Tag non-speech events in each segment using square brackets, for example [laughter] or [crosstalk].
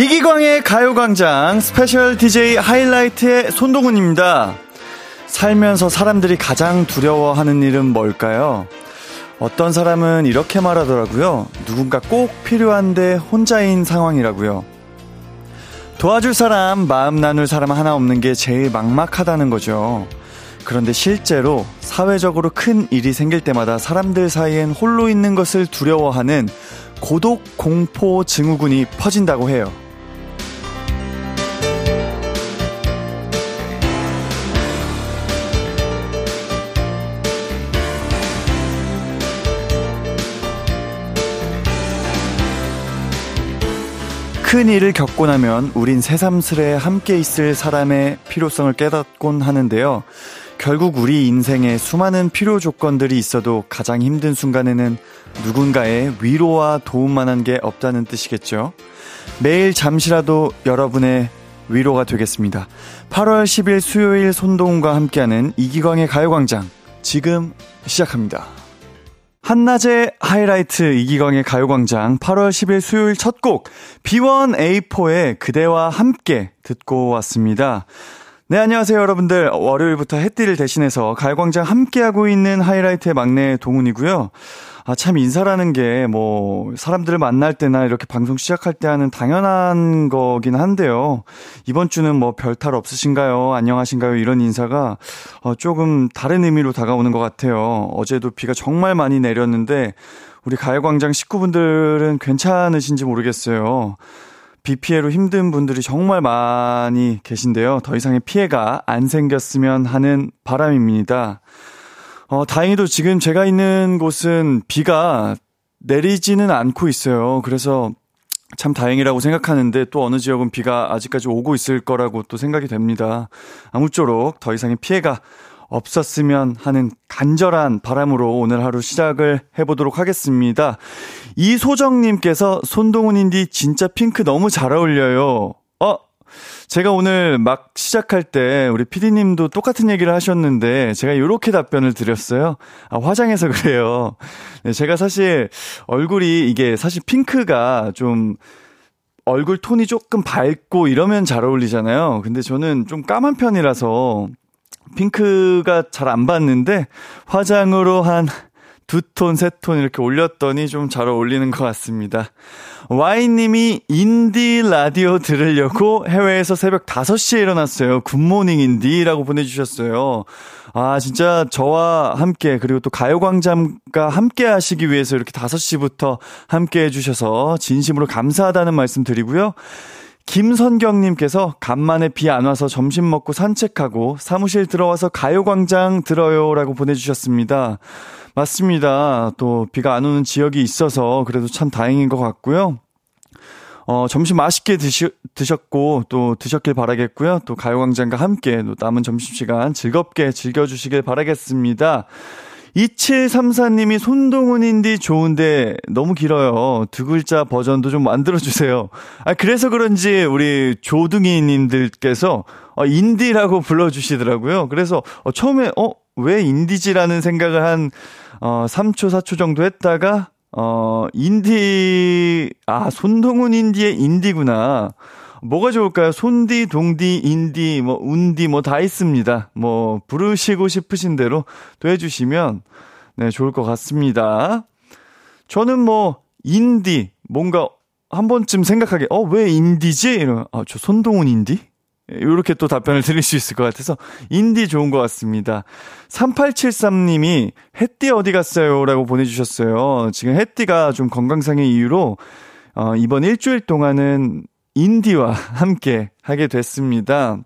이기광의 가요광장 special DJ 하이라이트의 손동운입니다. 살면서 사람들이 가장 두려워하는 일은 뭘까요? 어떤 사람은 이렇게 말하더라고요. 누군가 꼭 필요한데 혼자인 상황이라고요. 도와줄 사람, 마음 나눌 사람 하나 없는 게 제일 막막하다는 거죠. 그런데 실제로 사회적으로 큰 일이 생길 때마다 사람들 사이엔 홀로 있는 것을 두려워하는 고독 공포 증후군이 퍼진다고 해요. 큰 일을 겪고 나면 우린 새삼스레 함께 있을 사람의 필요성을 깨닫곤 하는데요. 결국 우리 인생에 수많은 필요 조건들이 있어도 가장 힘든 순간에는 누군가의 위로와 도움만한 게 없다는 뜻이겠죠. 매일 잠시라도 여러분의 위로가 되겠습니다. 8월 10일 수요일 손동훈과 함께하는 이기광의 가요광장 지금 시작합니다. 한낮의 하이라이트 이기광의 가요광장 8월 10일 수요일 첫 곡 B1A4의 그대와 함께 듣고 왔습니다. 네, 안녕하세요, 여러분들. 월요일부터 해띠를 대신해서 가요광장 함께하고 있는 하이라이트의 막내 동훈이고요. 아, 참 인사라는 게 뭐, 사람들을 만날 때나 이렇게 방송 시작할 때 하는 당연한 거긴 한데요. 이번 주는 뭐 별탈 없으신가요? 안녕하신가요? 이런 인사가 어, 조금 다른 의미로 다가오는 것 같아요. 어제도 비가 정말 많이 내렸는데, 우리 가요광장 식구분들은 괜찮으신지 모르겠어요. 비 피해로 힘든 분들이 정말 많이 계신데요. 더 이상의 피해가 안 생겼으면 하는 바람입니다. 어, 다행히도 지금 제가 있는 곳은 비가 내리지는 않고 있어요. 그래서 참 다행이라고 생각하는데 또 어느 지역은 비가 아직까지 오고 있을 거라고 또 생각이 됩니다. 아무쪼록 더 이상의 피해가 없었으면 하는 간절한 바람으로 오늘 하루 시작을 해보도록 하겠습니다. 이소정님께서 손동훈 인디 진짜 핑크 너무 잘 어울려요. 어? 제가 오늘 막 시작할 때 우리 피디님도 똑같은 얘기를 하셨는데 제가 이렇게 답변을 드렸어요. 아, 화장해서 그래요. 네, 제가 사실 얼굴이 이게 사실 핑크가 좀 얼굴 톤이 조금 밝고 이러면 잘 어울리잖아요. 근데 저는 좀 까만 편이라서 핑크가 잘안 받는데 화장으로 한 두 톤, 세 톤 이렇게 올렸더니 좀 잘 어울리는 것 같습니다. 와이님이 인디 라디오 들으려고 해외에서 새벽 5시에 일어났어요. 굿모닝 인디라고 보내주셨어요. 아, 진짜 저와 함께, 그리고 또 가요광장과 함께 하시기 위해서 이렇게 5시부터 함께 해주셔서 진심으로 감사하다는 말씀 드리고요. 김선경님께서 간만에 비 안 와서 점심 먹고 산책하고 사무실 들어와서 가요광장 들어요라고 보내주셨습니다. 맞습니다. 또 비가 안 오는 지역이 있어서 그래도 참 다행인 것 같고요. 어, 점심 맛있게 드시, 드셨고 또 드셨길 바라겠고요. 또 가요광장과 함께 또 남은 점심시간 즐겁게 즐겨주시길 바라겠습니다. 2734님이 손동훈인디 좋은데 너무 길어요. 두 글자 버전도 좀 만들어주세요. 아, 그래서 그런지 우리 조둥이 님들께서 어, 인디라고 불러주시더라고요. 그래서 어, 처음에, 어, 왜 인디지라는 생각을 한, 어, 3초, 4초 정도 했다가, 어, 인디, 아, 손동훈 인디의 인디구나. 뭐가 좋을까요? 손디, 동디, 인디, 뭐, 운디, 뭐 다 있습니다. 뭐, 부르시고 싶으신 대로 또 해주시면, 네, 좋을 것 같습니다. 저는 뭐, 인디, 뭔가 한 번쯤 생각하게, 어, 왜 인디지? 이러면, 아, 저 손동훈 인디? 이렇게 또 답변을 드릴 수 있을 것 같아서 인디 좋은 것 같습니다. 3873님이 햇띠 어디 갔어요? 라고 보내주셨어요. 지금 햇띠가 좀 건강상의 이유로 어, 이번 일주일 동안은 인디와 함께 하게 됐습니다.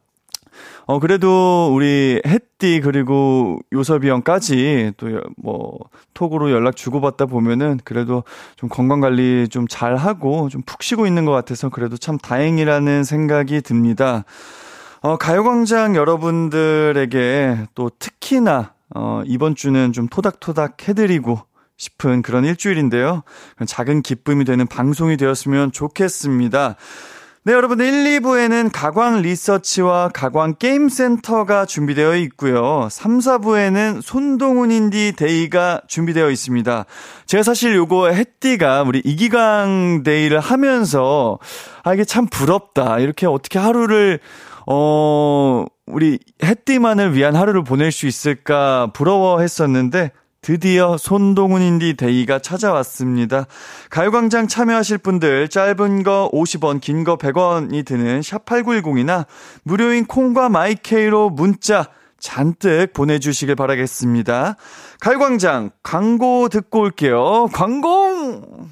어, 그래도 우리 햇띠 그리고 요섭이 형까지 또 뭐 톡으로 연락 주고받다 보면은 그래도 좀 건강 관리 좀 잘 하고 좀 푹 쉬고 있는 것 같아서 그래도 참 다행이라는 생각이 듭니다. 어, 가요광장 여러분들에게 또 특히나 어, 이번 주는 좀 토닥토닥 해드리고 싶은 그런 일주일인데요. 작은 기쁨이 되는 방송이 되었으면 좋겠습니다. 네, 여러분 1, 2부에는 가광 리서치와 가광 게임 센터가 준비되어 있고요. 3, 4부에는 손동운 운디 day가 준비되어 있습니다. 제가 사실 요거 햇디가 우리 이기광 day를 하면서 아 이게 참 부럽다. 이렇게 어떻게 하루를 어 우리 햇디만을 위한 하루를 보낼 수 있을까 부러워했었는데 드디어 손동운 운디 day가 찾아왔습니다. 가요광장 참여하실 분들 짧은 거 50원, 긴 거 100원이 드는 샵8910이나 무료인 콩과 마이케이로 문자 잔뜩 보내주시길 바라겠습니다. 가요광장 광고 듣고 올게요. 광고!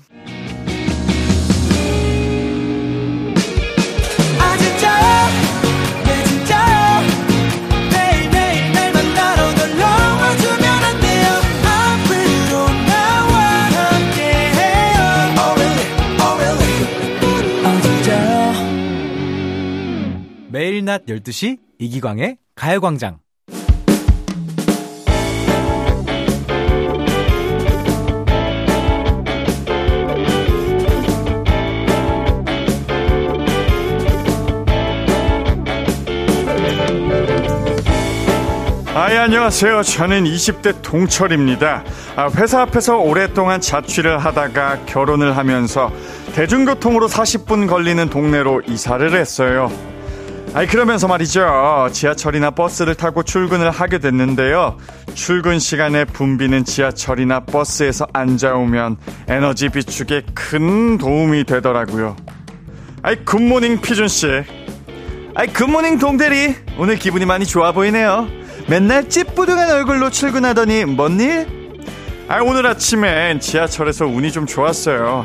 낮 12시 이기광의 가요광장. 아이, 안녕하세요. 저는 20대 동철입니다. 아, 회사 앞에서 오랫동안 자취를 하다가 결혼을 하면서 대중교통으로 40분 걸리는 동네로 이사를 했어요. 아이 그러면서 말이죠. 지하철이나 버스를 타고 출근을 하게 됐는데요. 출근 시간에 붐비는 지하철이나 버스에서 앉아오면 에너지 비축에 큰 도움이 되더라고요. 아이 good morning 피준 씨. 아이 good morning 동대리. 오늘 기분이 많이 좋아 보이네요. 맨날 찌뿌둥한 얼굴로 출근하더니 뭔 일? 아 오늘 아침엔 지하철에서 운이 좀 좋았어요.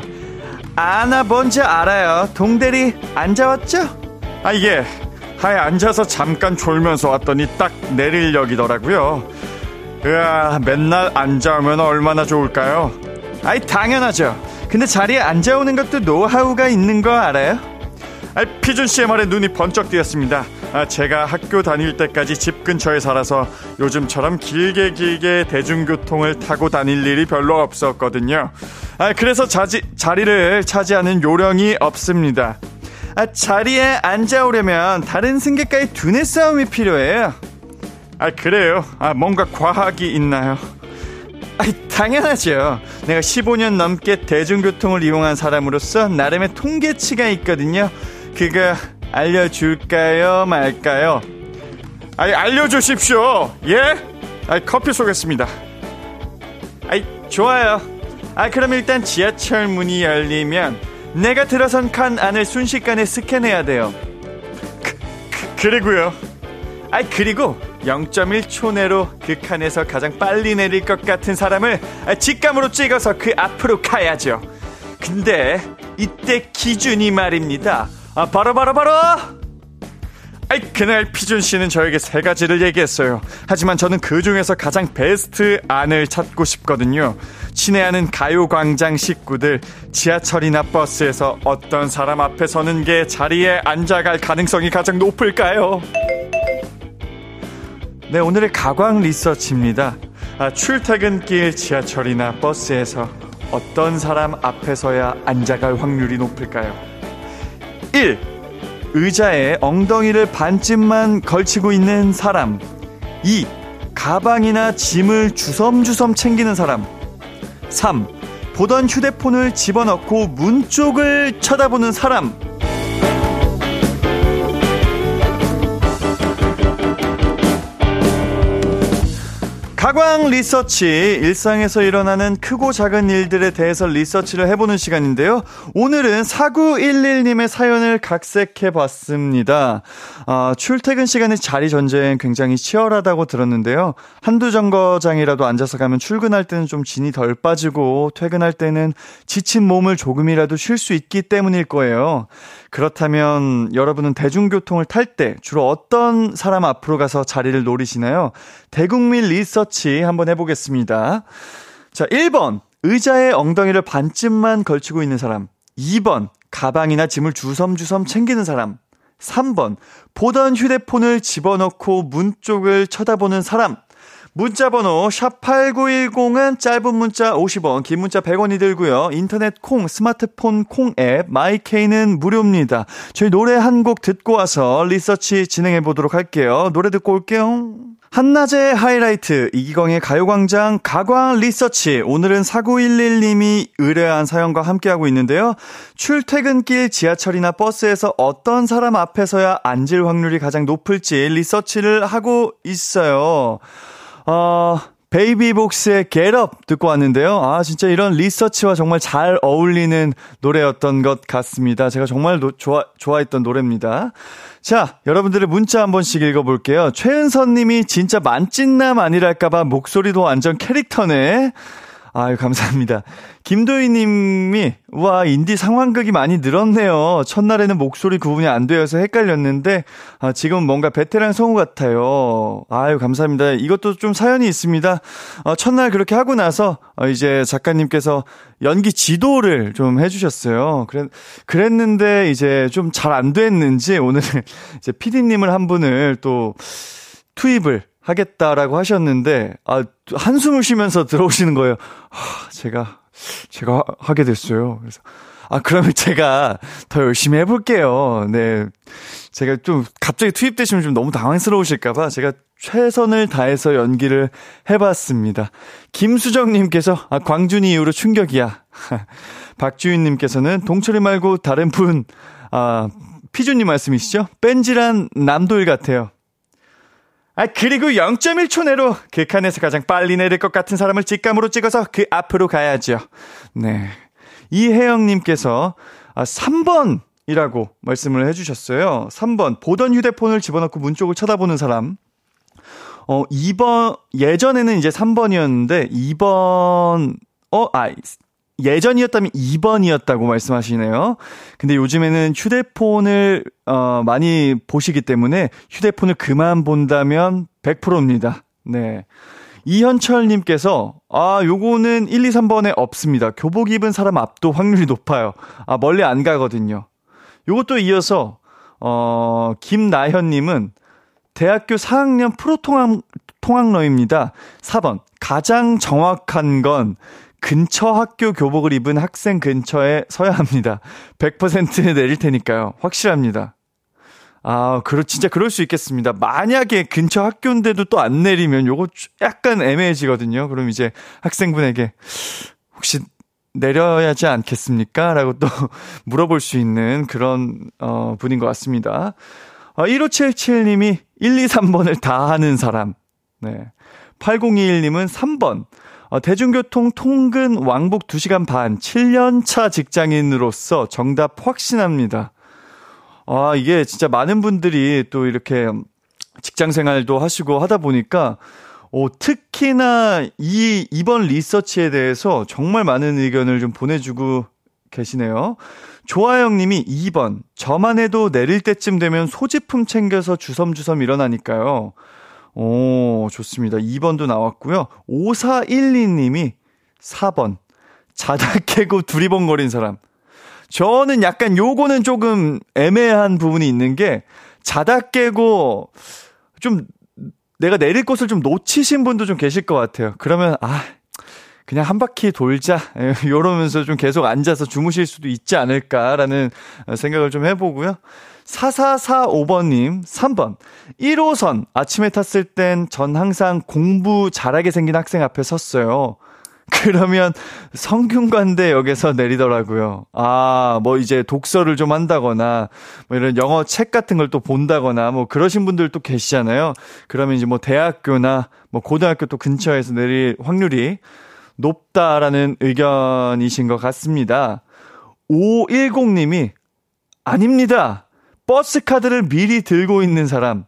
아 나 뭔지 알아요. 동대리 앉아왔죠? 아 이게 하에 앉아서 잠깐 졸면서 왔더니 딱 내릴역이더라고요. 으아, 맨날 앉아오면 얼마나 좋을까요? 아이, 당연하죠. 근데 자리에 앉아오는 것도 노하우가 있는 거 알아요? 아, 피준 씨의 말에 눈이 번쩍 뜨였습니다. 아, 제가 학교 다닐 때까지 집 근처에 살아서 요즘처럼 길게 길게 대중교통을 타고 다닐 일이 별로 없었거든요. 아, 그래서 자지, 자리를 차지하는 요령이 없습니다. 아, 자리에 앉아오려면 다른 승객과의 두뇌 싸움이 필요해요. 아, 그래요. 아, 뭔가 과학이 있나요? 아, 당연하죠. 내가 15년 넘게 대중교통을 이용한 사람으로서 나름의 통계치가 있거든요. 그거 알려줄까요, 말까요? 아, 알려주십시오. 예? 아, 커피 쏘겠습니다. 아, 좋아요. 아, 그럼 일단 지하철 문이 열리면 내가 들어선 칸 안을 순식간에 스캔해야 돼요. 그, 그, 리고요 아이, 그리고 0.1초 내로 그 칸에서 가장 빨리 내릴 것 같은 사람을 직감으로 찍어서 그 앞으로 가야죠. 근데 이때 기준이 말입니다. 아, 바로 바로 바로 아이 그날 피준 씨는 저에게 세 가지를 얘기했어요. 하지만 저는 그 중에서 가장 베스트 안을 찾고 싶거든요. 친애하는 가요광장 식구들 지하철이나 버스에서 어떤 사람 앞에 서는 게 자리에 앉아갈 가능성이 가장 높을까요? 네 오늘의 가광 리서치입니다. 아, 출퇴근길 지하철이나 버스에서 어떤 사람 앞에서야 앉아갈 확률이 높을까요? 1. 의자에 엉덩이를 반쯤만 걸치고 있는 사람. 2. 가방이나 짐을 주섬주섬 챙기는 사람. 3. 보던 휴대폰을 집어넣고 문 쪽을 쳐다보는 사람. 가광 리서치 일상에서 일어나는 크고 작은 일들에 대해서 리서치를 해보는 시간인데요. 오늘은 4911님의 사연을 각색해 봤습니다. 아, 출퇴근 시간에 자리 전쟁 굉장히 치열하다고 들었는데요. 한두 정거장이라도 앉아서 가면 출근할 때는 좀 진이 덜 빠지고 퇴근할 때는 지친 몸을 조금이라도 쉴 수 있기 때문일 거예요. 그렇다면 여러분은 대중교통을 탈 때 주로 어떤 사람 앞으로 가서 자리를 노리시나요? 대국민 리서치 한번 해보겠습니다. 자, 1번. 의자에 엉덩이를 반쯤만 걸치고 있는 사람. 2번. 가방이나 짐을 주섬주섬 챙기는 사람. 3번. 보던 휴대폰을 집어넣고 문 쪽을 쳐다보는 사람. 문자번호 샵8910은 짧은 문자 50원, 긴 문자 100원이 들고요. 인터넷 콩, 스마트폰 콩 앱, 마이케이는 무료입니다. 저희 노래 한 곡 듣고 와서 리서치 진행해 보도록 할게요. 노래 듣고 올게요. 한낮의 하이라이트, 이기광의 가요광장 가광 리서치. 오늘은 4911님이 의뢰한 사연과 함께하고 있는데요. 출퇴근길 지하철이나 버스에서 어떤 사람 앞에 서야 앉을 확률이 가장 높을지 리서치를 하고 있어요. 어, 베이비복스의 Get Up 듣고 왔는데요. 아, 진짜 이런 리서치와 정말 잘 어울리는 노래였던 것 같습니다. 제가 정말 노, 좋아, 좋아했던 노래입니다. 자, 여러분들의 문자 한 번씩 읽어볼게요. 최은선 님이 진짜 만찢남 아니랄까봐 목소리도 완전 캐릭터네. 아유, 감사합니다. 김도희 님이, 와, 인디 상황극이 많이 늘었네요. 첫날에는 목소리 구분이 안 되어서 헷갈렸는데, 아, 지금 뭔가 베테랑 성우 같아요. 아유, 감사합니다. 이것도 좀 사연이 있습니다. 어, 첫날 그렇게 하고 나서, 어, 이제 작가님께서 연기 지도를 좀 해주셨어요. 그랬, 그랬는데, 이제 좀 잘 안 됐는지, 오늘 [laughs] 이제 피디님을 한 분을 또 투입을 하겠다라고 하셨는데, 아, 한숨을 쉬면서 들어오시는 거예요. 하, 제가, 제가 하게 됐어요. 그래서, 아, 그러면 제가 더 열심히 해볼게요. 네. 제가 좀 갑자기 투입되시면 좀 너무 당황스러우실까봐 제가 최선을 다해서 연기를 해봤습니다. 김수정님께서, 아, 광준이 이후로 충격이야. [laughs] 박주인님께서는 동철이 말고 다른 분, 아, 피주님 말씀이시죠? 뺀질한 남도일 같아요. 아, 그리고 0.1초 내로 그 칸에서 가장 빨리 내릴 것 같은 사람을 직감으로 찍어서 그 앞으로 가야죠. 네. 이혜영님께서 아, 3번 이라고 말씀을 해주셨어요. 3번. 보던 휴대폰을 집어넣고 문 쪽을 쳐다보는 사람. 어, 2번, 예전에는 이제 3번이었는데, 2번, 어, 아, 예전이었다면 2번이었다고 말씀하시네요. 근데 요즘에는 휴대폰을 어 많이 보시기 때문에 휴대폰을 그만 본다면 100%입니다. 네. 이현철 님께서 아, 요거는 1, 2, 3번에 없습니다. 교복 입은 사람 앞도 확률이 높아요. 아, 멀리 안 가거든요. 요것도 이어서 어 김나현 님은 대학교 4학년 프로 통학 통학로입니다. 4번. 가장 정확한 건 근처 학교 교복을 입은 학생 근처에 서야 합니다. 100% 내릴 테니까요. 확실합니다. 아, 그렇, 진짜 그럴 수 있겠습니다. 만약에 근처 학교인데도 또 안 내리면 요거 약간 애매해지거든요. 그럼 이제 학생분에게 혹시 내려야 하지 않겠습니까? 라고 또 [laughs] 물어볼 수 있는 그런, 어, 분인 것 같습니다. 어, 1577님이 1, 2, 3번을 다 하는 사람. 네. 8021님은 3번. 어, 대중교통 통근 왕복 2시간 반, 7년차 직장인으로서 정답 확신합니다. 아, 이게 진짜 많은 분들이 또 이렇게 직장 생활도 하시고 하다 보니까 오, 특히나 이, 이번 리서치에 대해서 정말 많은 의견을 좀 보내주고 계시네요. 조아영 님이 2번. 저만 해도 내릴 때쯤 되면 소지품 챙겨서 주섬주섬 일어나니까요. 오, 좋습니다. 2번도 나왔고요. 5412님이 4번. 자다 깨고 두리번거린 사람. 저는 약간 요거는 조금 애매한 부분이 있는 게 자다 깨고 좀 내가 내릴 곳을 좀 놓치신 분도 좀 계실 것 같아요. 그러면 아 그냥 한 바퀴 돌자 [laughs] 이러면서 좀 계속 앉아서 주무실 수도 있지 않을까라는 생각을 좀 해보고요. 4445번님, 3번. 1호선, 아침에 탔을 땐 전 항상 공부 잘하게 생긴 학생 앞에 섰어요. 그러면 성균관대역에서 내리더라고요. 아, 뭐 이제 독서를 좀 한다거나, 뭐 이런 영어 책 같은 걸 또 본다거나, 뭐 그러신 분들도 계시잖아요. 그러면 이제 뭐 대학교나 뭐 고등학교 또 근처에서 내릴 확률이 높다라는 의견이신 것 같습니다. 510님이, 아닙니다. 버스 카드를 미리 들고 있는 사람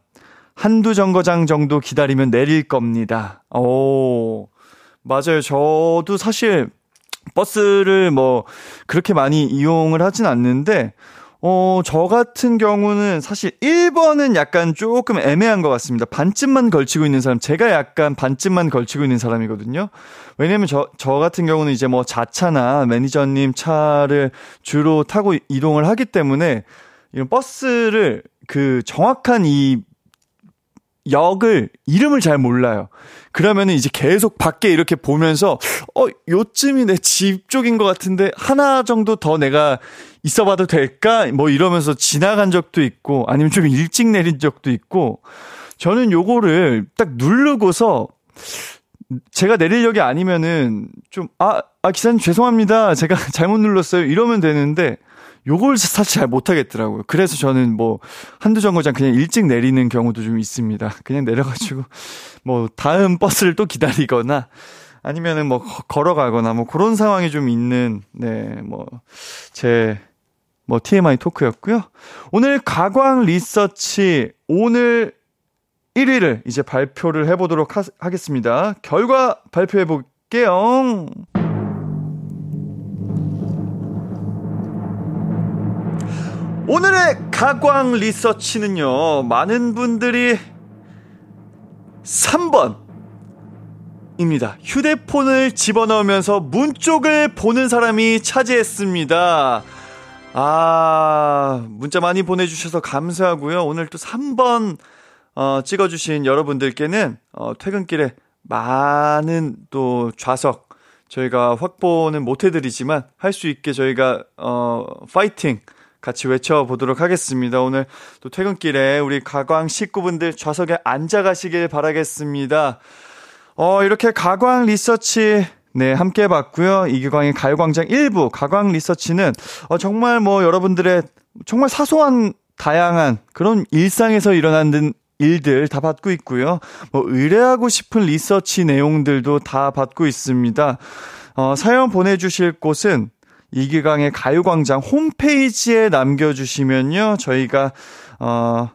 한두 정거장 정도 기다리면 내릴 겁니다. 오, 맞아요. 저도 사실 버스를 뭐 그렇게 많이 이용을 하진 않는데 어, 저 같은 경우는 사실 1번은 약간 조금 애매한 것 같습니다. 반쯤만 걸치고 있는 사람, 제가 약간 반쯤만 걸치고 있는 사람이거든요. 왜냐면 저, 저 같은 경우는 이제 뭐 자차나 매니저님 차를 주로 타고 이동을 하기 때문에 이런 버스를 그 정확한 이 역을 이름을 잘 몰라요. 그러면은 이제 계속 밖에 이렇게 보면서 어 요쯤이 내 집 쪽인 것 같은데 하나 정도 더 내가 있어봐도 될까? 뭐 이러면서 지나간 적도 있고 아니면 좀 일찍 내린 적도 있고 저는 요거를 딱 누르고서 제가 내릴 역이 아니면은 좀 아, 아 기사님 죄송합니다. 제가 [laughs] 잘못 눌렀어요. 이러면 되는데 요걸 사실 잘 못하겠더라고요. 그래서 저는 뭐 한두 정거장 그냥 일찍 내리는 경우도 좀 있습니다. [laughs] 그냥 내려가지고 뭐 다음 버스를 또 기다리거나 아니면은 뭐 걸어가거나 뭐 그런 상황이 좀 있는 네 뭐 제 뭐 TMI 토크였고요. 오늘 가광 리서치 오늘 1위를 이제 발표를 해보도록 하, 하겠습니다. 결과 발표해 볼게요. 오늘의 가광 리서치는요, 많은 분들이 3번입니다. 휴대폰을 집어넣으면서 문 쪽을 보는 사람이 차지했습니다. 아, 문자 많이 보내주셔서 감사하고요. 오늘 또 3번, 어, 찍어주신 여러분들께는, 어, 퇴근길에 많은 또 좌석, 저희가 확보는 못 해드리지만, 할 수 있게 저희가, 어, 파이팅! 같이 외쳐보도록 하겠습니다. 오늘 또 퇴근길에 우리 가광 식구분들 좌석에 앉아가시길 바라겠습니다. 어, 이렇게 가광 리서치 네, 함께 봤고요. 이기광의 가요광장 1부 가광 리서치는 어, 정말 뭐 여러분들의 정말 사소한 다양한 그런 일상에서 일어나는 일들 다 받고 있고요. 뭐 의뢰하고 싶은 리서치 내용들도 다 받고 있습니다. 어, 사연 보내주실 곳은 이기광의 가요광장 홈페이지에 남겨주시면요. 저희가, 어,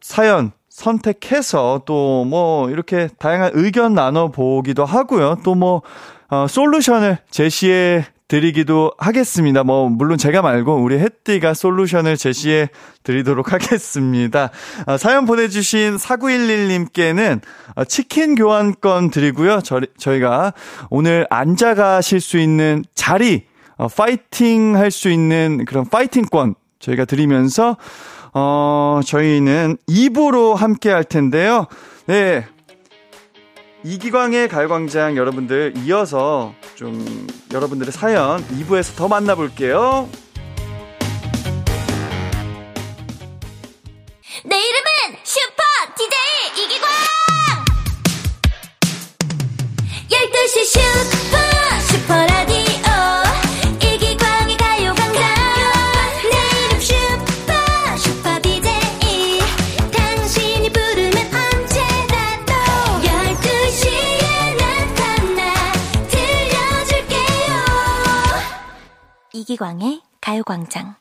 사연 선택해서 또 뭐 이렇게 다양한 의견 나눠보기도 하고요. 또 뭐, 어, 솔루션을 제시해 드리기도 하겠습니다. 뭐, 물론 제가 말고 우리 햇띠가 솔루션을 제시해 드리도록 하겠습니다. 어, 사연 보내주신 4911님께는 어, 치킨 교환권 드리고요. 저, 저희가 오늘 앉아 가실 수 있는 자리, 어, 파이팅 할 수 있는 그런 파이팅권 저희가 드리면서, 어, 저희는 2부로 함께 할 텐데요. 네. 이기광의 가요광장 여러분들 이어서 좀 여러분들의 사연 2부에서 더 만나볼게요. 내 이름은 슈퍼 DJ 이기광! 12시 슈퍼 이기광의 가요광장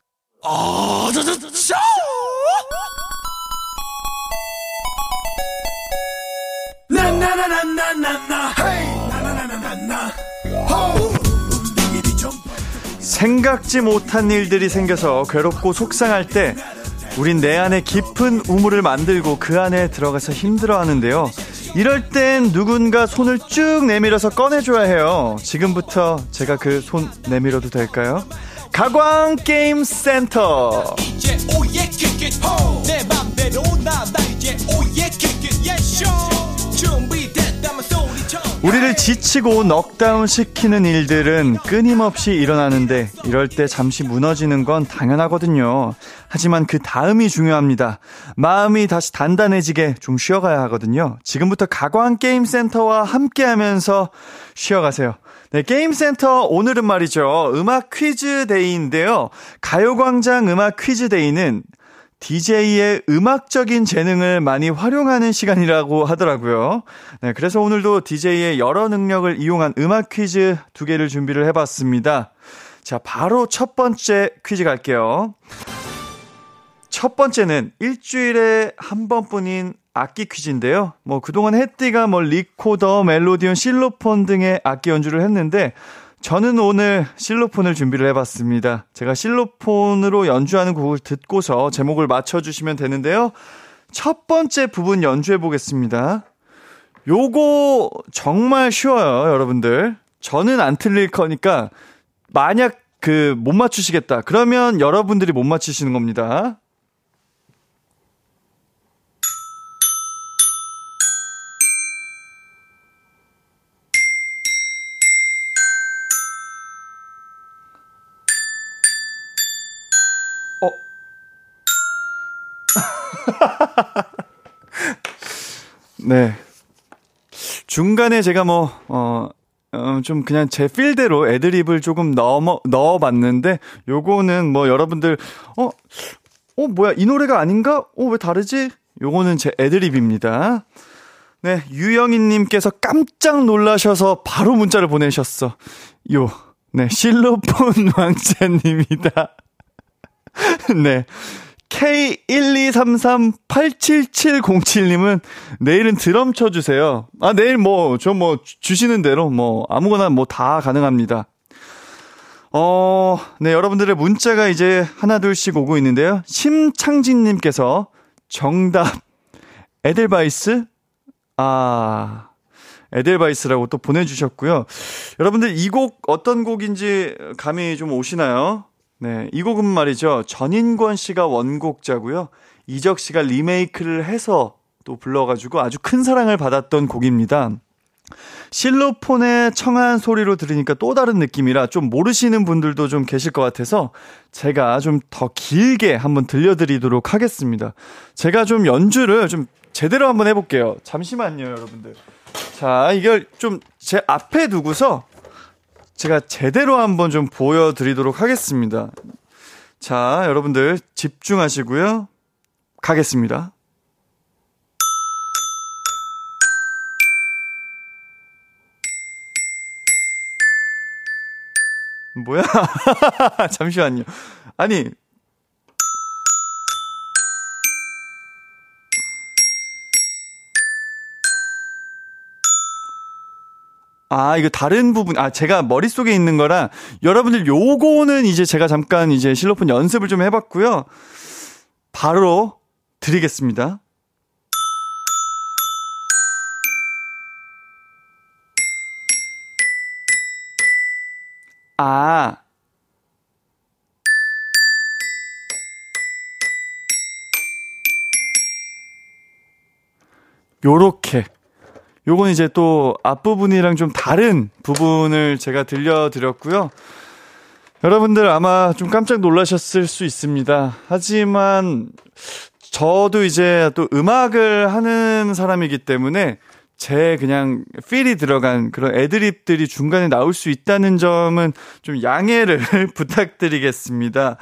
생각지 못한 일들이 생겨서 괴롭고 속상할 때 우린 내 안에 깊은 우물을 만들고 그 안에 들어가서 힘들어 하는데요. 이럴 땐 누군가 손을 쭉 내밀어서 꺼내줘야 해요. 지금부터 제가 그 손 내밀어도 될까요? 가광 게임 센터. 우리를 지치고 넉다운 시키는 일들은 끊임없이 일어나는데 이럴 때 잠시 무너지는 건 당연하거든요. 하지만 그 다음이 중요합니다. 마음이 다시 단단해지게 좀 쉬어가야 하거든요. 지금부터 가광 게임 센터와 함께 하면서 쉬어가세요. 네, 게임센터 오늘은 말이죠. 음악 퀴즈 day인데요. 가요광장 음악 퀴즈 day는 DJ의 음악적인 재능을 많이 활용하는 시간이라고 하더라고요. 네, 그래서 오늘도 DJ의 여러 능력을 이용한 음악 퀴즈 두 개를 준비를 해봤습니다. 자, 바로 첫 번째 퀴즈 갈게요. 첫 번째는 일주일에 한 번뿐인 악기 퀴즈인데요. 뭐 그동안 햇디가 뭐 리코더, 멜로디온, 실로폰 등의 악기 연주를 했는데 저는 오늘 실로폰을 준비를 해봤습니다. 제가 실로폰으로 연주하는 곡을 듣고서 제목을 맞춰주시면 되는데요. 첫 번째 부분 연주해 보겠습니다. 요거 정말 쉬워요, 여러분들. 저는 안 틀릴 거니까 만약 그 못 맞추시겠다. 그러면 여러분들이 못 맞추시는 겁니다. [laughs] 네. 중간에 제가 뭐, 어, 어, 좀 그냥 제 필대로 애드립을 조금 넣어, 넣어봤는데, 요거는 뭐 여러분들, 어, 어, 뭐야, 이 노래가 아닌가? 어, 왜 다르지? 요거는 제 애드립입니다. 네, 유영희님께서 깜짝 놀라셔서 바로 문자를 보내셨어. 요, 네, 실로폰 [laughs] 왕자님이다. [laughs] 네. K123387707님은 내일은 드럼 쳐주세요. 아, 내일 뭐, 저 뭐, 주시는 대로 뭐, 아무거나 뭐 다 가능합니다. 어, 네, 여러분들의 문자가 이제 하나둘씩 오고 있는데요. 심창진님께서 정답, 에델바이스? 아, 에델바이스라고 또 보내주셨고요. 여러분들 이 곡 어떤 곡인지 감이 좀 오시나요? 네, 이 곡은 말이죠. 전인권 씨가 원곡자고요. 이적 씨가 리메이크를 해서 또 불러가지고 아주 큰 사랑을 받았던 곡입니다. 실로폰의 청한 소리로 들으니까 또 다른 느낌이라 좀 모르시는 분들도 좀 계실 것 같아서 제가 좀 더 길게 한번 들려드리도록 하겠습니다. 제가 좀 연주를 좀 제대로 한번 해볼게요. 잠시만요, 여러분들. 자, 이걸 좀 제 앞에 두고서 제가 제대로 한번 좀 보여드리도록 하겠습니다. 자, 여러분들 집중하시고요. 가겠습니다. 뭐야? [laughs] 잠시만요. 아니. 아, 이거 다른 부분, 아, 제가 머릿속에 있는 거라, 여러분들 요거는 이제 제가 잠깐 이제 실로폰 연습을 좀 해봤고요. 바로 드리겠습니다. 아. 요렇게. 요건 이제 또 앞부분이랑 좀 다른 부분을 제가 들려드렸고요. 여러분들 아마 좀 깜짝 놀라셨을 수 있습니다. 하지만 저도 이제 또 음악을 하는 사람이기 때문에 제 그냥 필이 들어간 그런 애드립들이 중간에 나올 수 있다는 점은 좀 양해를 [laughs] 부탁드리겠습니다.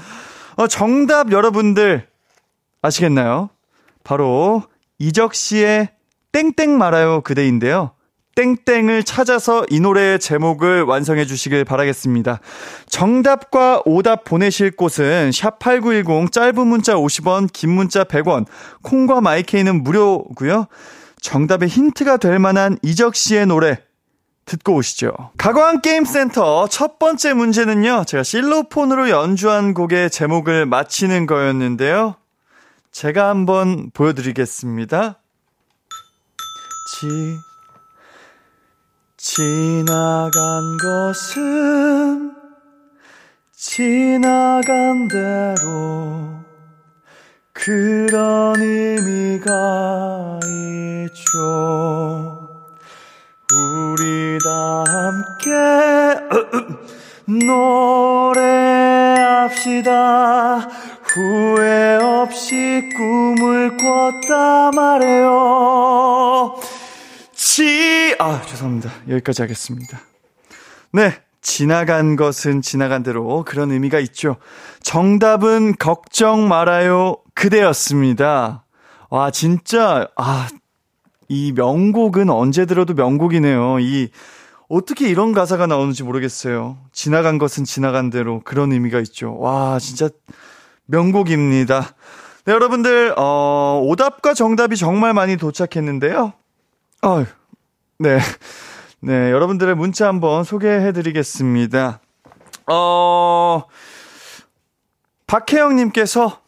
어, 정답 여러분들 아시겠나요? 바로 이적 씨의 땡땡 말아요 그대인데요. 땡땡을 찾아서 이 노래의 제목을 완성해 주시길 바라겠습니다. 정답과 오답 보내실 곳은 샵8910 짧은 문자 50원, 긴 문자 100원, 콩과 마이케이는 무료고요. 정답의 힌트가 될 만한 이적 씨의 노래 듣고 오시죠. 가광 게임센터 첫 번째 문제는요. 제가 실로폰으로 연주한 곡의 제목을 맞히는 거였는데요. 제가 한번 보여드리겠습니다. 지, 지나간 것은 지나간 대로 그런 의미가 있죠. 우리 다 함께 [clears throat] 노래합시다. 후회 없이 꿈을 꿨다 말해요. 지, 아, 죄송합니다. 여기까지 하겠습니다. 네. 지나간 것은 지나간 대로 그런 의미가 있죠. 정답은 걱정 말아요. 그대였습니다. 와, 진짜, 아, 이 명곡은 언제 들어도 명곡이네요. 이, 어떻게 이런 가사가 나오는지 모르겠어요. 지나간 것은 지나간 대로 그런 의미가 있죠. 와, 진짜 명곡입니다. 네, 여러분들, 어, 오답과 정답이 정말 많이 도착했는데요. 어휴, 네. 네, 여러분들의 문자 한번 소개해 드리겠습니다. 어, 박혜영님께서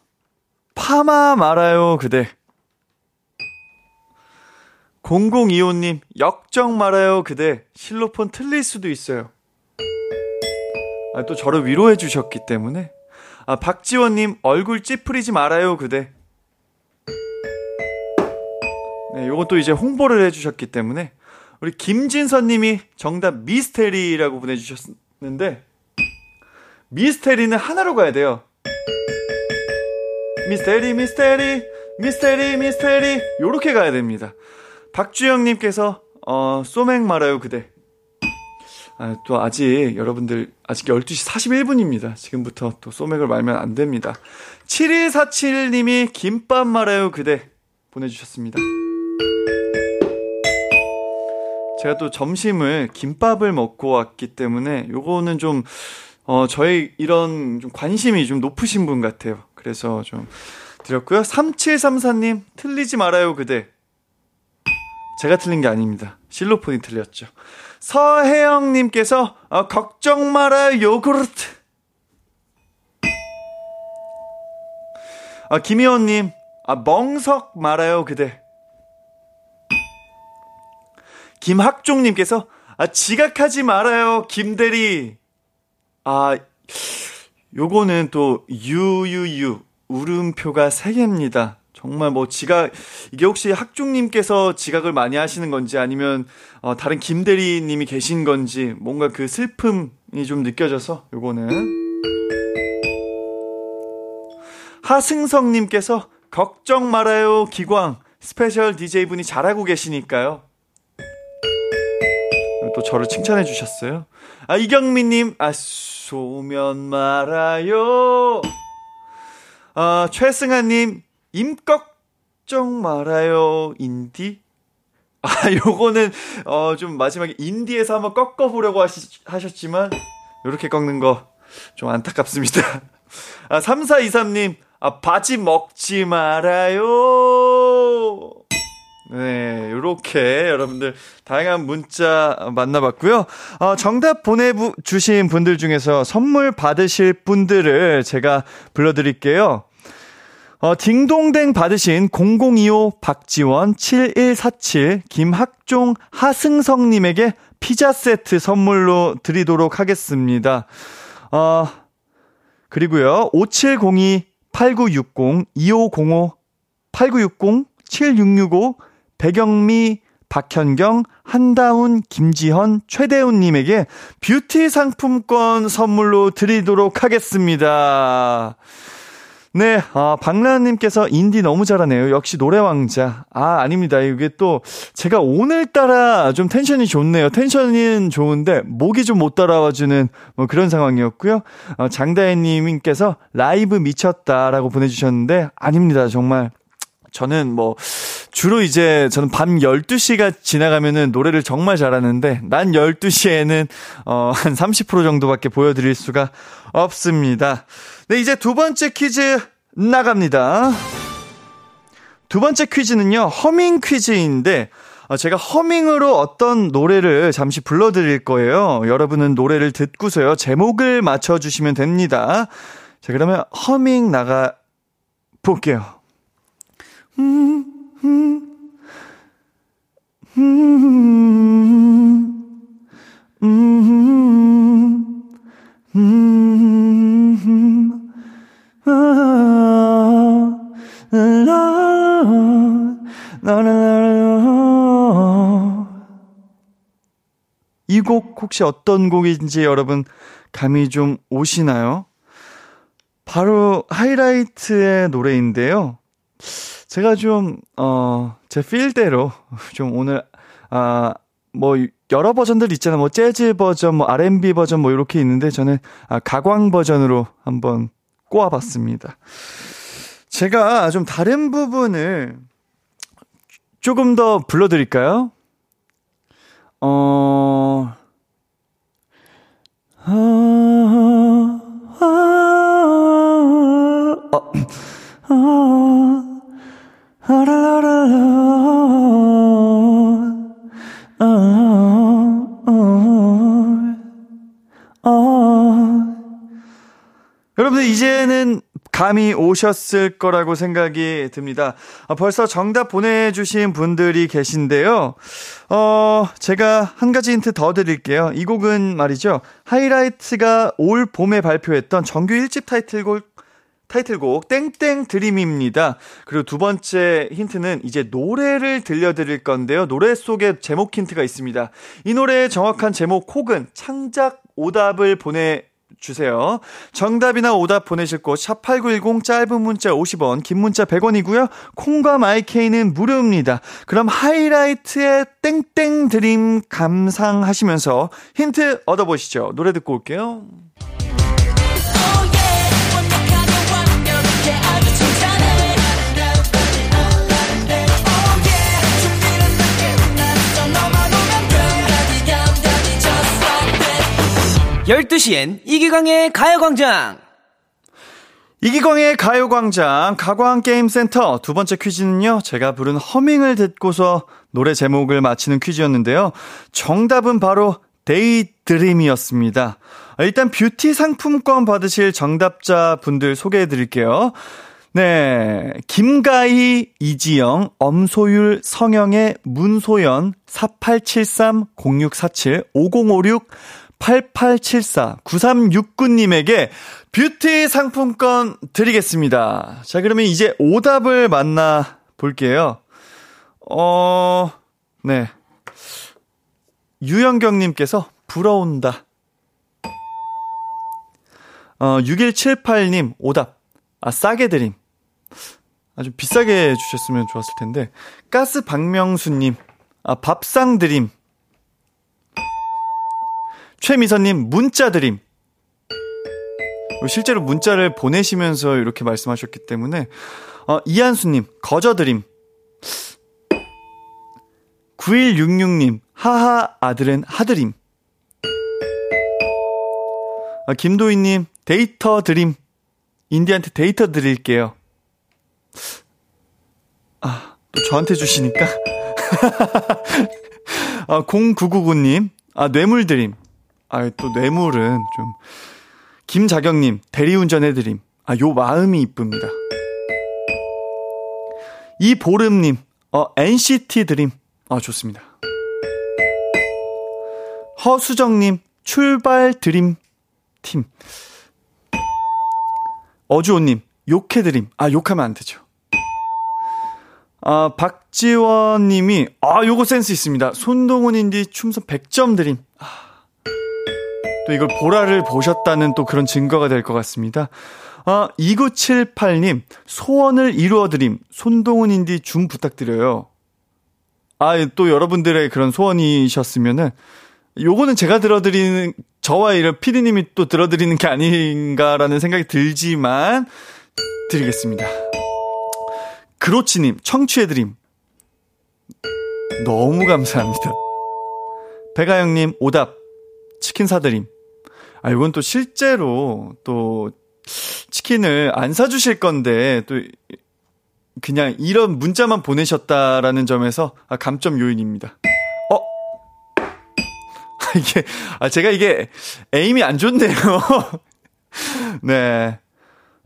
파마 말아요, 그대. 0025님, 역정 말아요, 그대. 실로폰 틀릴 수도 있어요. 아, 또 저를 위로해 주셨기 때문에. 아, 박지원님, 얼굴 찌푸리지 말아요, 그대. 네, 요것도 이제 홍보를 해 주셨기 때문에. 우리 김진선 님이 정답 미스테리라고 보내주셨는데, 미스테리는 하나로 가야 돼요. 미스테리 미스테리 미스테리 미스테리 요렇게 가야 됩니다. 박주영님께서 어 소맥 말아요 그대. 아, 또 아직 여러분들 아직 12시 41분입니다. 지금부터 또 소맥을 말면 안 됩니다. 7147님이 김밥 말아요 그대 보내주셨습니다. 제가 또 점심을 김밥을 먹고 왔기 때문에 요거는 좀, 어, 저희 이런 좀 관심이 좀 높으신 분 같아요. 그래서 좀 드렸고요. 3734님, 틀리지 말아요, 그대. 제가 틀린 게 아닙니다. 실로폰이 틀렸죠. 서혜영님께서, 어, 걱정 말아요, 요구르트. 아, 김희원님, 아, 멍석 말아요, 그대. 김학종님께서, 아, 지각하지 말아요, 김대리. 아, 요거는 또, 유유유, 울음표가 3개입니다. 정말 뭐 지각, 이게 혹시 학종님께서 지각을 많이 하시는 건지 아니면, 어, 다른 김대리님이 계신 건지, 뭔가 그 슬픔이 좀 느껴져서, 요거는. 하승성님께서, 걱정 말아요, 기광. special DJ분이 잘하고 계시니까요. 또 저를 칭찬해 주셨어요. 아, 이경민님, 아, 소면 말아요. 아, 최승아님, 임꺽정 말아요, 인디? 아, 요거는, 어, 좀 마지막에 인디에서 한번 꺾어보려고 하시, 하셨지만, 요렇게 꺾는 거 좀 안타깝습니다. 아, 3423님, 아, 바지 먹지 말아요. 네, 요렇게 여러분들 다양한 문자 만나봤고요. 어, 정답 보내주신 분들 중에서 선물 받으실 분들을 제가 불러드릴게요. 어, 딩동댕 받으신 0025 박지원 7147 김학종 하승성님에게 피자 세트 선물로 드리도록 하겠습니다. 어, 그리고요. 5702 8960 2505 8960 7665 배경미, 박현경, 한다운, 김지현, 최대훈님에게 뷰티 상품권 선물로 드리도록 하겠습니다. 네, 아, 박라님께서 인디 너무 잘하네요. 역시 노래왕자. 아, 아닙니다. 이게 또, 제가 오늘따라 좀 텐션이 좋네요. 텐션은 좋은데, 목이 좀 못 따라와주는 뭐 그런 상황이었고요. 어, 장다혜님께서 라이브 미쳤다라고 보내주셨는데, 아닙니다. 정말. 저는 뭐, 주로 이제 저는 밤 12시가 지나가면은 노래를 정말 잘하는데, 난 12시에는, 어, 한 30% 정도밖에 보여 드릴 수가 없습니다. 네, 이제 두 번째 퀴즈 나갑니다. 두 번째 퀴즈는요, 허밍 퀴즈인데, 어, 제가 허밍으로 어떤 노래를 잠시 불러드릴 거예요. 여러분은 노래를 듣고서요, 제목을 맞춰주시면 됩니다. 자, 그러면 허밍 나가 볼게요. 음, 음, 음, 음, 음, 아, 라, 라, 라, 라. 이곡 혹시 어떤 곡인지 여러분 감이 좀 오시나요? 바로 하이라이트의 노래인데요. 제가 좀, 어, 제 필대로 좀 오늘, 아, 뭐, 여러 버전들 있잖아요. 뭐, 재즈 버전, 뭐, R&B 버전, 뭐, 이렇게 있는데, 저는, 아, 가광 버전으로 한번 꼬아봤습니다. 제가 좀 다른 부분을 조금 더 불러드릴까요? 어, 아, 감이 오셨을 거라고 생각이 듭니다. 아, 벌써 정답 보내주신 분들이 계신데요. 어, 제가 한 가지 힌트 더 드릴게요. 이 곡은 말이죠. 하이라이트가 올 봄에 발표했던 정규 1집 타이틀곡 타이틀곡 땡땡 드림입니다. 그리고 두 번째 힌트는 이제 노래를 들려드릴 건데요. 노래 속에 제목 힌트가 있습니다. 이 노래의 정확한 제목 혹은 창작 오답을 보내 주세요. 정답이나 오답 보내실 곳, 샵8910 짧은 문자 50원, 긴 문자 100원이고요. 콩과 마이케이는 무료입니다. 그럼 하이라이트의 땡땡 드림 감상하시면서 힌트 얻어보시죠. 노래 듣고 올게요. 열두 시엔 이기광의 가요광장. 이기광의 가요광장 가광게임센터 두 번째 퀴즈는요, 제가 부른 허밍을 듣고서 노래 제목을 맞히는 퀴즈였는데요. 정답은 바로 데이드림이었습니다. 일단 뷰티 상품권 받으실 정답자 분들 소개해 드릴게요. 네. 김가희, 이지영, 엄소율, 성영의 문소연, 4873-0647, 5056, 8874, 9369님에게 뷰티 상품권 드리겠습니다. 자, 그러면 이제 오답을 만나 볼게요. 어, 네. 유영경님께서 부러운다. 어, 6178님 오답. 아, 싸게 드림. 아주 비싸게 주셨으면 좋았을 텐데. 가스 박명수님, 아, 밥상 드림. 최미선님, 문자 드림. 실제로 문자를 보내시면서 이렇게 말씀하셨기 때문에, 어, 이한수님, 거저 드림. 9166님, 하하, 아들은 하드림. 아, 김도희님, 데이터 드림. 운디한테 데이터 드릴게요. 아, 또 저한테 주시니까. [laughs] 아, 0999님, 아, 뇌물 드림. 아, 또 뇌물은 좀. 김자경님, 대리운전 해드림. 아, 요 마음이 이쁩니다. 이보름님, 어, NCT 드림. 아, 좋습니다. 허수정님, 출발 드림 팀. 어주호님, 욕해 드림. 아, 욕하면 안 되죠. 아, 박지원 님이, 아, 요거 센스 있습니다. 손동훈 인디 춤선 100점 드림. 아, 또 이걸 보라를 보셨다는 또 그런 증거가 될 것 같습니다. 아, 2978님, 소원을 이루어드림. 손동훈 인디 줌 부탁드려요. 아, 또 여러분들의 그런 소원이셨으면은, 요거는 제가 들어드리는, 저와 이런 피디님이 또 들어드리는 게 아닌가라는 생각이 들지만, 드리겠습니다. 그로치님, 청취해드림. 너무 감사합니다. 배가영님, 오답. 치킨 사드림. 아, 이건 또 실제로 또 치킨을 안 사주실 건데 또 그냥 이런 문자만 보내셨다라는 점에서 아, 감점 요인입니다. 어? [laughs] 이게, 아, 제가 이게 aim이 안 좋네요. [laughs] 네.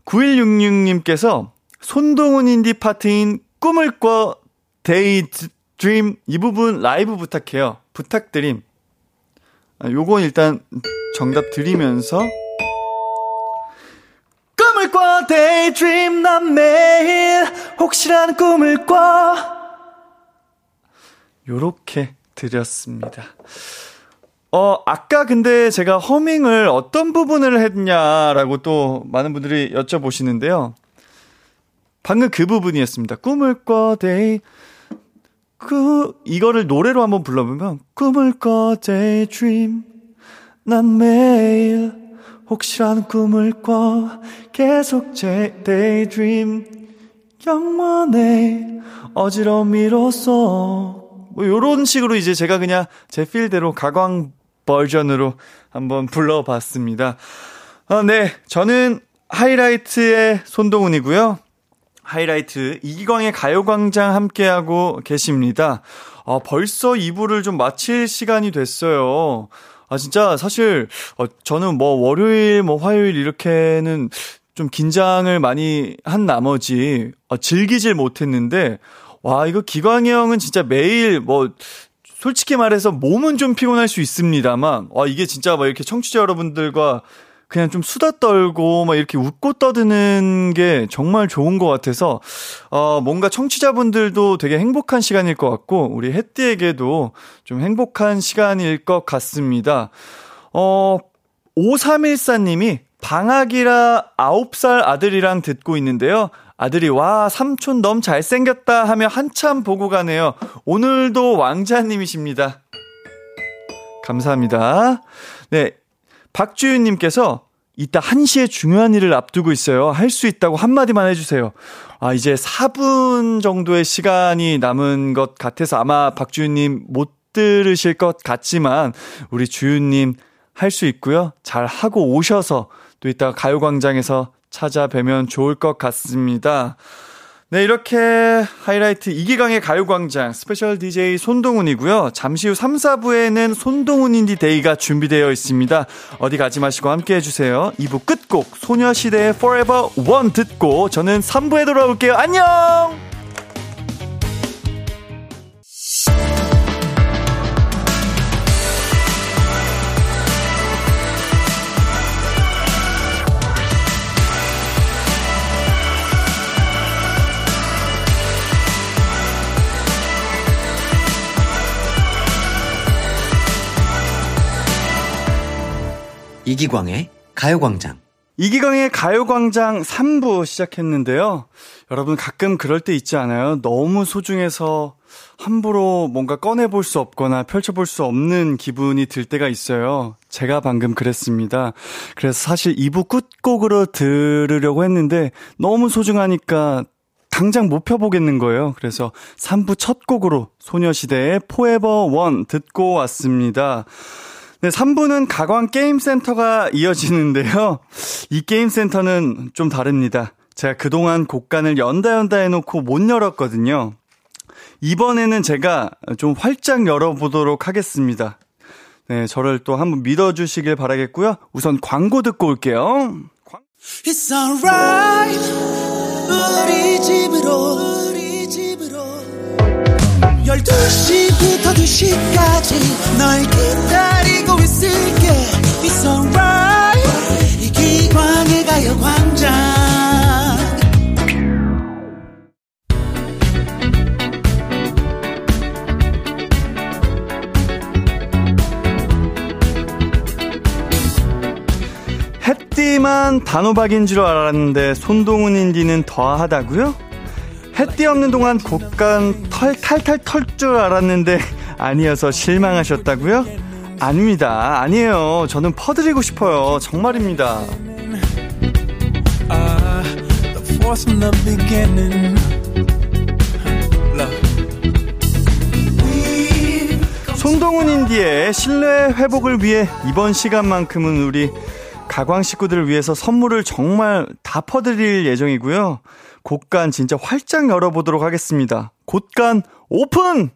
9166님께서 손동운 운디 파트인 꿈을 꿔 daydream 이 부분 라이브 부탁해요. 부탁드림. 아, 요건 일단 정답 드리면서 꿈을 꿔 daydream 난 매일 혹시라는 꿈을 꿔 요렇게 드렸습니다. 어, 아까 근데 제가 허밍을 어떤 부분을 했냐라고 또 많은 분들이 여쭤보시는데요. 방금 그 부분이었습니다. 꿈을 꿔 day 그 이거를 노래로 한번 불러보면 꿈을 꿔 daydream 난 매일 혹시라는 꿈을 꿔 계속 제 daydream 영원의 어지러움이로써 뭐 요런 식으로 이제 제가 그냥 제 필대로 가광 버전으로 한번 불러봤습니다. 어, 네. 저는 하이라이트의 손동훈이고요. 하이라이트 이기광의 가요광장 함께하고 계십니다. 아, 벌써 2부를 좀 마칠 시간이 됐어요. 아, 진짜 사실, 어, 저는 뭐 월요일, 뭐 화요일 이렇게는 좀 긴장을 많이 한 나머지, 어, 즐기질 못했는데, 와, 이거 기광이 형은 진짜 매일 뭐, 솔직히 말해서 몸은 좀 피곤할 수 있습니다만, 와, 이게 진짜 막 이렇게 청취자 여러분들과 그냥 좀 수다 떨고 막 이렇게 웃고 떠드는 게 정말 좋은 것 같아서 어 뭔가 청취자분들도 되게 행복한 시간일 것 같고 우리 햇띠에게도 좀 행복한 시간일 것 같습니다. 어 5314님이 방학이라 9살 아들이랑 듣고 있는데요. 아들이 와 삼촌 너무 잘생겼다 하며 한참 보고 가네요. 오늘도 왕자님이십니다. 감사합니다. 네. 박주윤님께서 이따 1시에 중요한 일을 앞두고 있어요. 할 수 있다고 한마디만 해주세요. 아, 이제 4분 정도의 시간이 남은 것 같아서 아마 박주윤님 못 들으실 것 같지만 우리 주윤님 할 수 있고요. 잘 하고 오셔서 또 이따 가요광장에서 찾아뵈면 좋을 것 같습니다. 네, 이렇게 하이라이트 이기광의 가요광장 special DJ 손동운이고요. 잠시 후 3, 4부에는 손동운 운디 day가 준비되어 있습니다. 어디 가지 마시고 함께 해주세요. 2부 끝곡 소녀시대의 Forever One 듣고 저는 3부에 돌아올게요. 안녕! 이기광의 가요광장. 이기광의 가요광장 3부 시작했는데요. 여러분 가끔 그럴 때 있지 않아요? 너무 소중해서 함부로 뭔가 꺼내볼 수 없거나 펼쳐볼 수 없는 기분이 들 때가 있어요. 제가 방금 그랬습니다. 그래서 사실 2부 끝곡으로 들으려고 했는데 너무 소중하니까 당장 못 펴보겠는 거예요. 그래서 3부 첫 곡으로 소녀시대의 포에버 원 듣고 왔습니다. 네, 3부는 가광 게임센터가 이어지는데요. 이 게임센터는 좀 다릅니다. 제가 그동안 곡간을 연다 연다 해놓고 못 열었거든요. 이번에는 제가 좀 활짝 열어보도록 하겠습니다. 네, 저를 또 한번 믿어주시길 바라겠고요. 우선 광고 듣고 올게요. 12시부터 2시까지 널 기다리고 있을게. It's alright. 이 기광의 가요광장. 햇띠만 단호박인 줄 알았는데 손동훈 인디는 더하다고요? 햇띠 없는 동안 곡간 털 탈탈 털 줄 알았는데 아니어서 실망하셨다고요? 아닙니다. 아니에요. 저는 퍼드리고 싶어요. 정말입니다. 손동훈 인디의 신뢰 회복을 위해 이번 시간만큼은 우리 가광 식구들을 위해서 선물을 정말 다 퍼드릴 예정이고요. 곡간 진짜 활짝 열어보도록 하겠습니다. 곡간 오픈!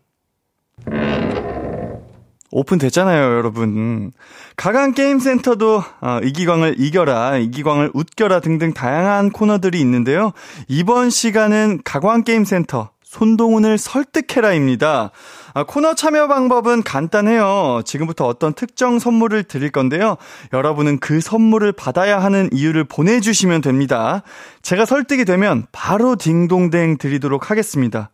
오픈 됐잖아요, 여러분. 가광 게임센터도 어, 이기광을 이겨라, 이기광을 웃겨라 등등 다양한 코너들이 있는데요. 이번 시간은 가광 게임센터 손동운을 설득해라입니다. 아, 코너 참여 방법은 간단해요. 지금부터 어떤 특정 선물을 드릴 건데요. 여러분은 그 선물을 받아야 하는 이유를 보내주시면 됩니다. 제가 설득이 되면 바로 딩동댕 드리도록 하겠습니다.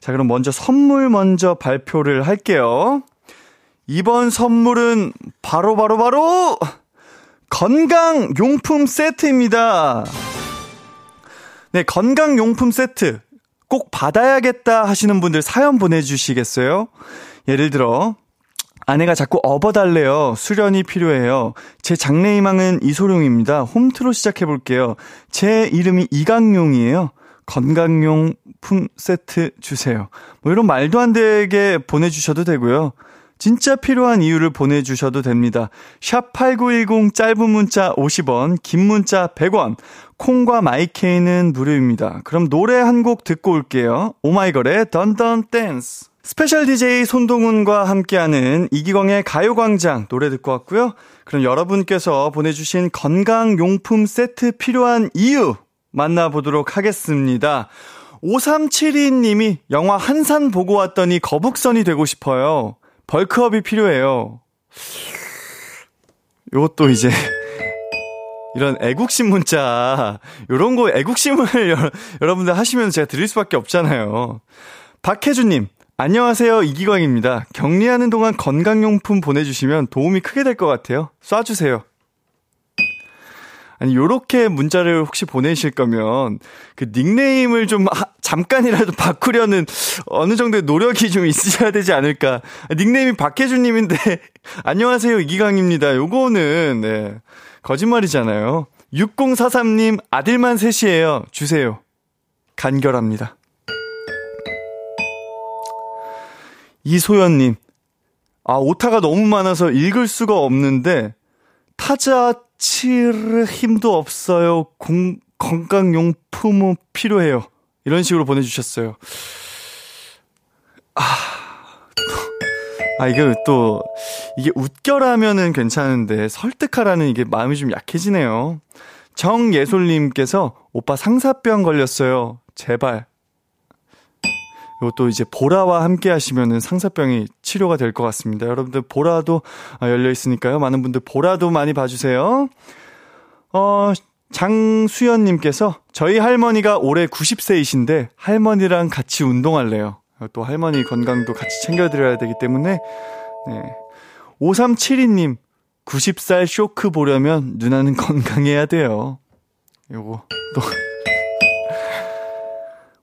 자, 그럼 먼저 선물 먼저 발표를 할게요. 이번 선물은 바로 바로 바로 건강 용품 세트입니다. 네, 건강 용품 세트. 꼭 받아야겠다 하시는 분들 사연 보내주시겠어요? 예를 들어, 아내가 자꾸 업어달래요. 수련이 필요해요. 제 장래희망은 이소룡입니다. 홈트로 시작해볼게요. 제 이름이 이강용이에요. 건강용품 세트 주세요. 뭐 이런 말도 안 되게 보내주셔도 되고요. 진짜 필요한 이유를 보내주셔도 됩니다. 샵 8910 짧은 문자 50원, 긴 문자 100원, 콩과 마이케이는 무료입니다. 그럼 노래 한 곡 듣고 올게요. 오마이걸의 Dun Dun Dance. special DJ 손동운과 함께하는 이기광의 가요광장 노래 듣고 왔고요. 그럼 여러분께서 보내주신 건강용품 세트 필요한 이유 만나보도록 하겠습니다. 5372님이 영화 한산 보고 왔더니 거북선이 되고 싶어요. 벌크업이 필요해요. 요것도 이제 이런 애국심 문자 요런 거 애국심을 여, 여러분들 하시면 제가 드릴 수밖에 없잖아요. 박혜주님 안녕하세요 이기광입니다. 격리하는 동안 건강용품 보내 주시면 도움이 크게 될 것 같아요. 쏴 주세요. 아니, 요렇게 문자를 혹시 보내실 거면, 그 닉네임을 좀 하, 잠깐이라도 [laughs] 바꾸려는 어느 정도의 노력이 좀 있으셔야 되지 않을까. 닉네임이 박혜준님인데, [laughs] 안녕하세요, 이기강입니다. 요거는, 네, 거짓말이잖아요. 6043님, 아들만 셋이에요. 주세요. 간결합니다. 이소연님, 아, 오타가 너무 많아서 읽을 수가 없는데, 타자 칠 힘도 없어요. 공, 건강용품은 필요해요. 이런 식으로 보내주셨어요. 아, 아, 이게 또, 이게 웃겨라면은 괜찮은데, 설득하라는 이게 마음이 좀 약해지네요. 정예솔님께서, 오빠 상사병 걸렸어요. 제발. 이것도 이제 보라와 함께 하시면은 상사병이 치료가 될 것 같습니다. 여러분들 보라도 아, 열려 있으니까요. 많은 분들 보라도 많이 봐주세요. 어, 장수연님께서 저희 할머니가 올해 90세이신데 할머니랑 같이 운동할래요. 또 할머니 건강도 같이 챙겨드려야 되기 때문에, 네. 5372님, 90살 쇼크 보려면 누나는 [laughs] 건강해야 돼요. 요거, 또.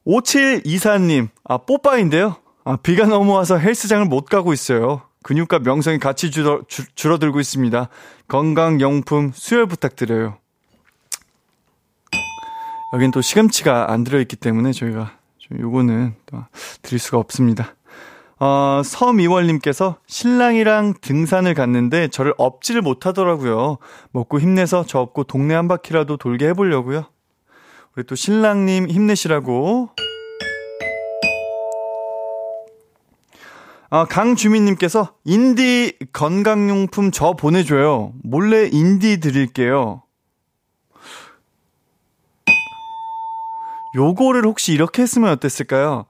5724님, 아, 뽀빠인데요? 아, 비가 넘어와서 헬스장을 못 가고 있어요. 근육과 명성이 같이 줄어, 줄, 줄어들고 있습니다. 건강용품 수혈 부탁드려요. 여긴 또 시금치가 안 들어있기 때문에 저희가 요거는 또 드릴 수가 없습니다. 어, 서미월님께서 신랑이랑 등산을 갔는데 저를 업지를 못하더라고요. 먹고 힘내서 저 업고 동네 한 바퀴라도 돌게 해보려고요. 우리 또 신랑님 힘내시라고. 아, 강주민님께서 인디 건강용품 저 보내줘요. 몰래 인디 드릴게요. 요거를 혹시 이렇게 했으면 어땠을까요?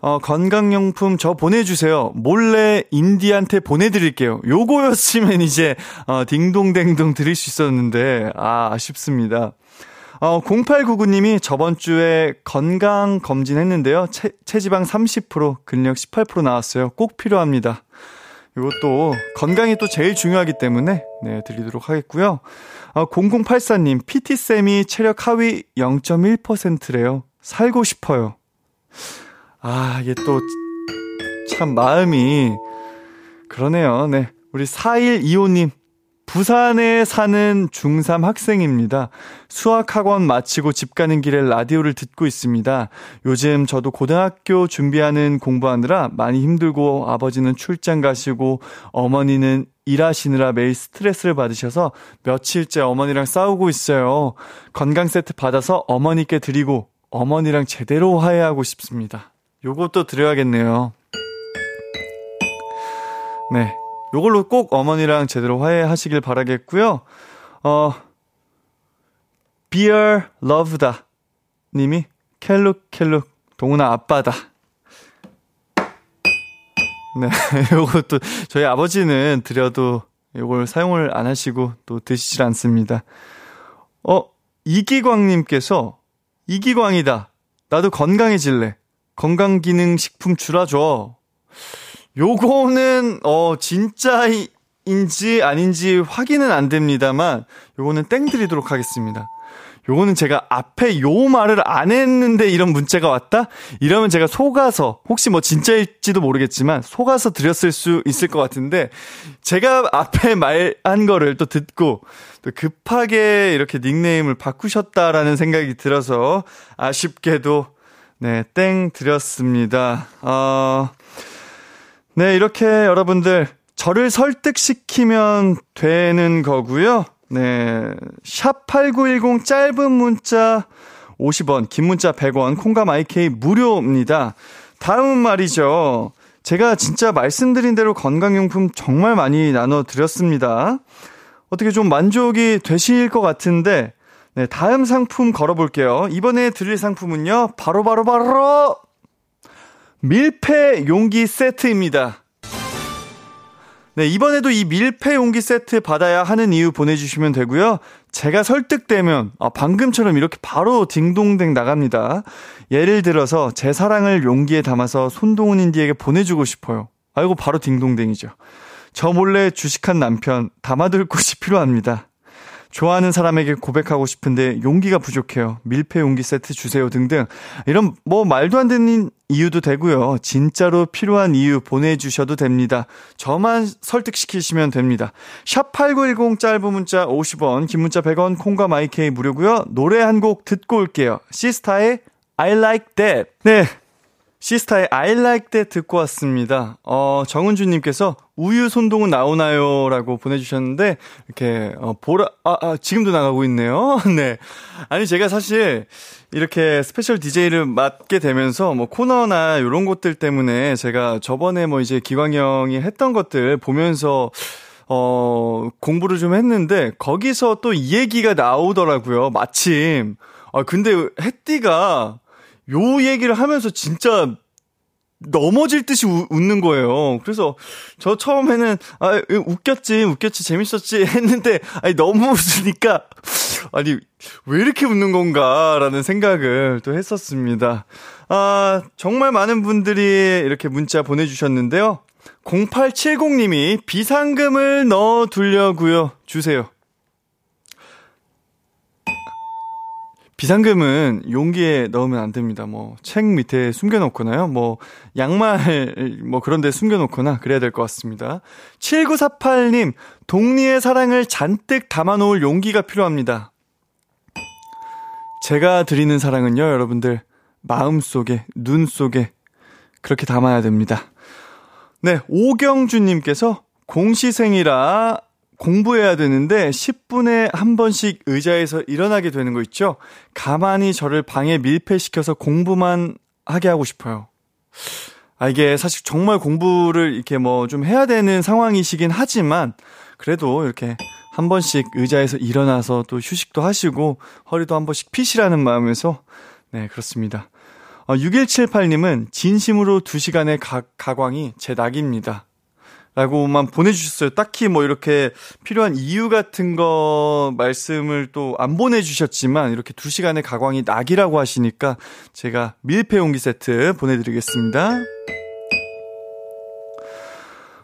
어, 건강용품 저 보내주세요. 몰래 인디한테 보내드릴게요. 요거였으면 이제, 어, 딩동댕동 드릴 수 있었는데, 아, 아쉽습니다. 어, 0899님이 저번 주에 건강 검진 했는데요. 체, 체지방 30%, 근력 18% 나왔어요. 꼭 필요합니다. 이것도 건강이 또 제일 중요하기 때문에 네, 드리도록 하겠고요. 어, 0084님, PT쌤이 체력 하위 0.1%래요. 살고 싶어요. 아, 이게 또 참 마음이 그러네요. 네. 우리 4125님, 부산에 사는 중3 학생입니다. 수학학원 마치고 집 가는 길에 라디오를 듣고 있습니다. 요즘 저도 고등학교 준비하는 공부하느라 많이 힘들고 아버지는 출장 가시고 어머니는 일하시느라 매일 스트레스를 받으셔서 며칠째 어머니랑 싸우고 있어요. 건강 세트 받아서 어머니께 드리고 어머니랑 제대로 화해하고 싶습니다. 요것도 드려야겠네요. 네. 요걸로 꼭 어머니랑 제대로 화해하시길 바라겠고요. 어, Beer Love다 님이 켈룩 켈룩 동훈아 아빠다. 네, [laughs] 요것도 저희 아버지는 드려도 요걸 사용을 안 하시고 또 드시질 않습니다. 어, 이기광 님께서 이기광이다. 나도 건강해질래. 건강기능식품 줄여줘. 요거는 어 진짜인지 아닌지 확인은 안 됩니다만 요거는 땡 드리도록 하겠습니다. 요거는 제가 앞에 요 말을 안 했는데 이런 문자가 왔다? 이러면 제가 속아서, 혹시 뭐 진짜일지도 모르겠지만, 속아서 드렸을 수 있을 것 같은데, 제가 앞에 말한 거를 또 듣고, 또 급하게 이렇게 닉네임을 바꾸셨다라는 생각이 들어서, 아쉽게도, 네, 땡 드렸습니다. 어, 네, 이렇게 여러분들 저를 설득시키면 되는 거고요. 네. 샵 8910 짧은 문자 50원, 긴 문자 100원, 콩감 IK 무료입니다. 다음은 말이죠. 제가 진짜 말씀드린 대로 건강용품 정말 많이 나눠 드렸습니다. 어떻게 좀 만족이 되실 것 같은데, 네, 다음 상품 걸어볼게요. 이번에 드릴 상품은요, 바로바로바로, 바로 바로 밀폐 용기 세트입니다. 네, 이번에도 이 밀폐 용기 세트 받아야 하는 이유 보내주시면 되고요. 제가 설득되면, 아, 방금처럼 이렇게 바로 딩동댕 나갑니다. 예를 들어서, 제 사랑을 용기에 담아서 손동훈 인디에게 보내주고 싶어요. 아이고, 바로 딩동댕이죠. 저 몰래 주식한 남편, 담아둘 곳이 [laughs] 필요합니다. 좋아하는 사람에게 고백하고 싶은데 용기가 부족해요. 밀폐 용기 세트 주세요 등등. 이런 뭐 말도 안 되는 이유도 되고요. 진짜로 필요한 이유 보내주셔도 됩니다. 저만 설득시키시면 됩니다. 샵8910 짧은 문자 50원, 긴 문자 100원, 콩과 마이케이 무료고요. 노래 한 곡 듣고 올게요. 시스타의 I like that. 네. 시스타의 I like that 듣고 왔습니다. 어, 정은주님께서 우유 손동은 나오나요? 라고 보내주셨는데, 이렇게, 어, 보라, 아, 아, 지금도 나가고 있네요. [laughs] 네. 아니, 제가 사실, 이렇게 스페셜 DJ를 맡게 되면서, 뭐, 코너나 이런 것들 때문에 제가 저번에 뭐 이제 기광 형이 했던 것들 보면서, 어, 공부를 좀 했는데, 거기서 또 이 얘기가 나오더라고요. 마침. 아, 근데 햇띠가 요 얘기를 하면서 진짜 넘어질 듯이 우, 웃는 거예요. 그래서 저 처음에는 아 웃겼지 웃겼지 재밌었지 [laughs] 했는데 아니 너무 웃으니까 [laughs] 아니 왜 이렇게 웃는 건가라는 생각을 또 했었습니다. 아 정말 많은 분들이 이렇게 문자 보내주셨는데요. 0870님이 비상금을 넣어 두려고요. 주세요. 비상금은 용기에 넣으면 안 됩니다. 뭐, 책 밑에 숨겨놓거나요. 뭐, 양말, [laughs] 뭐, 그런 데 숨겨놓거나 그래야 될 것 같습니다. 7948님, 동리의 사랑을 잔뜩 담아놓을 용기가 필요합니다. 제가 드리는 사랑은요, 여러분들, 마음 속에, 눈 속에, 그렇게 담아야 됩니다. 네, 오경주님께서 공시생이라 공부해야 되는데 10분에 한 번씩 의자에서 일어나게 되는 거 있죠? 가만히 저를 방에 밀폐시켜서 공부만 하게 하고 싶어요. 아, 이게 사실 정말 공부를 이렇게 뭐 좀 해야 되는 상황이시긴 하지만 그래도 이렇게 한 번씩 의자에서 일어나서 또 휴식도 하시고 허리도 한 번씩 피시라는 마음에서 네, 그렇습니다. 어, 6178님은 진심으로 2시간의 가, 가광이 제 낙입니다. 라고만 보내주셨어요. 딱히 뭐 이렇게 필요한 이유 같은 거 말씀을 또 안 보내주셨지만 이렇게 2시간의 가광이 낙이라고 하시니까 제가 밀폐 용기 세트 보내드리겠습니다.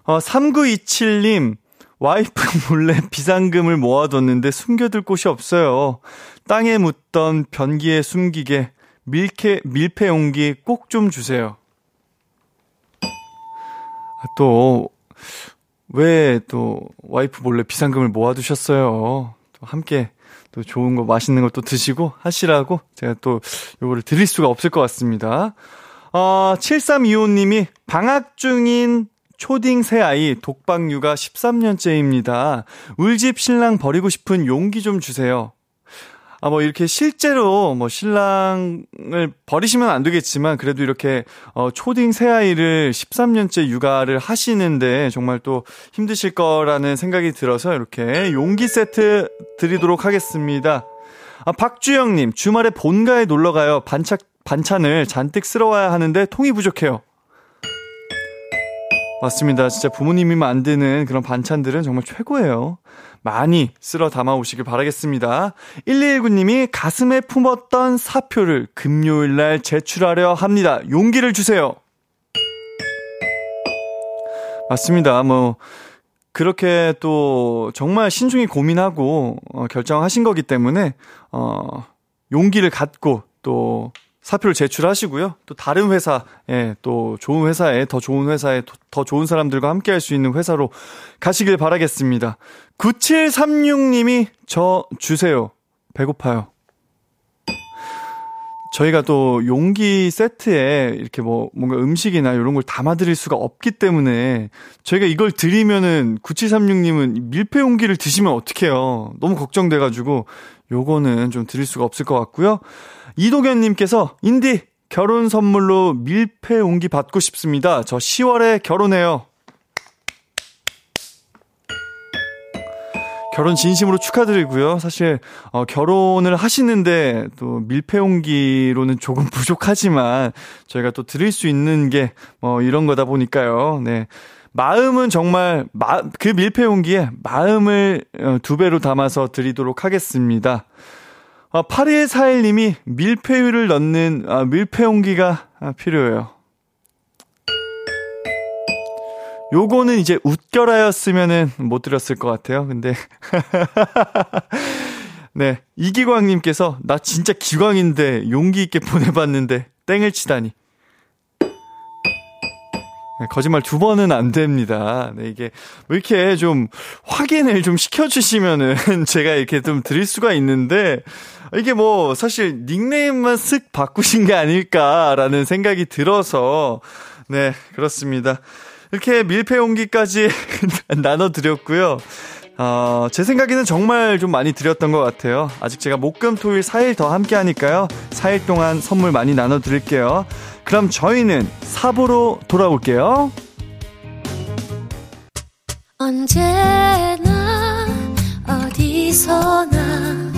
어, 3927님, 와이프 [laughs] 몰래 비상금을 모아뒀는데 숨겨둘 곳이 없어요. 땅에 묻던 변기에 숨기게 밀폐, 밀폐 용기 꼭 좀 주세요. 아, 또, 왜 또 와이프 몰래 비상금을 모아두셨어요? 또 함께 또 좋은 거 맛있는 걸또 드시고 하시라고 제가 또 요거를 드릴 수가 없을 것 같습니다. 어, 7325님이 방학 중인 초딩 새 아이 독방 육아 13년째입니다. 울집 신랑 버리고 싶은 용기 좀 주세요. 아, 뭐, 이렇게 실제로, 뭐, 신랑을 버리시면 안 되겠지만, 그래도 이렇게, 어, 초딩 새아이를 13년째 육아를 하시는데, 정말 또 힘드실 거라는 생각이 들어서, 이렇게 용기 세트 드리도록 하겠습니다. 아, 박주영님, 주말에 본가에 놀러 가요. 반찬, 반찬을 잔뜩 쓸어 와야 하는데, 통이 부족해요. 맞습니다. 진짜 부모님이 만드는 그런 반찬들은 정말 최고예요. 많이 쓸어 담아 오시길 바라겠습니다. 1219님이 가슴에 품었던 사표를 금요일 날 제출하려 합니다. 용기를 주세요. 맞습니다. 뭐, 그렇게 또 정말 신중히 고민하고 어, 결정하신 거기 때문에, 어, 용기를 갖고 또 사표를 제출하시고요. 또 다른 회사에 또 좋은 회사에 더 좋은 회사에 더 좋은 사람들과 함께 할 수 있는 회사로 가시길 바라겠습니다. 9736님이 저 주세요. 배고파요. 저희가 또 용기 세트에 이렇게 뭐 뭔가 음식이나 이런 걸 담아드릴 수가 없기 때문에 저희가 이걸 드리면은 9736님은 밀폐 용기를 드시면 어떡해요. 너무 걱정돼가지고 요거는 좀 드릴 수가 없을 것 같고요. 이도견님께서 인디 결혼 선물로 밀폐 용기 받고 싶습니다. 저 10월에 결혼해요. 결혼 진심으로 축하드리고요. 사실 어, 결혼을 하시는데 또 밀폐 용기로는 조금 [laughs] 부족하지만 저희가 또 드릴 수 있는 게 뭐 이런 거다 보니까요. 네. 마음은 정말 마, 그 밀폐 용기에 마음을 어, 두 배로 담아서 드리도록 하겠습니다. 어, 8141님이 밀폐유를 넣는 아, 밀폐 용기가 아, 필요해요. 요거는 이제 웃겨라였으면은 못 들었을 것 같아요. 근데. [laughs] 네. 이기광님께서, 나 진짜 기광인데 용기 있게 [laughs] 보내봤는데, 땡을 치다니. 네, 거짓말 두 번은 안 됩니다. 네, 이게, 왜 이렇게 좀 확인을 좀 시켜주시면은 [laughs] 제가 이렇게 좀 드릴 수가 있는데, 이게 뭐, 사실 닉네임만 쓱 바꾸신 게 아닐까라는 생각이 들어서, 네, 그렇습니다. 이렇게 밀폐 용기까지 [laughs] 나눠드렸고요. 어, 제 생각에는 정말 좀 많이 드렸던 것 같아요. 아직 제가 목금 토일 4일 더 함께 하니까요. 4일 동안 선물 많이 나눠드릴게요. 그럼 저희는 4부로 돌아올게요. 언제나 어디서나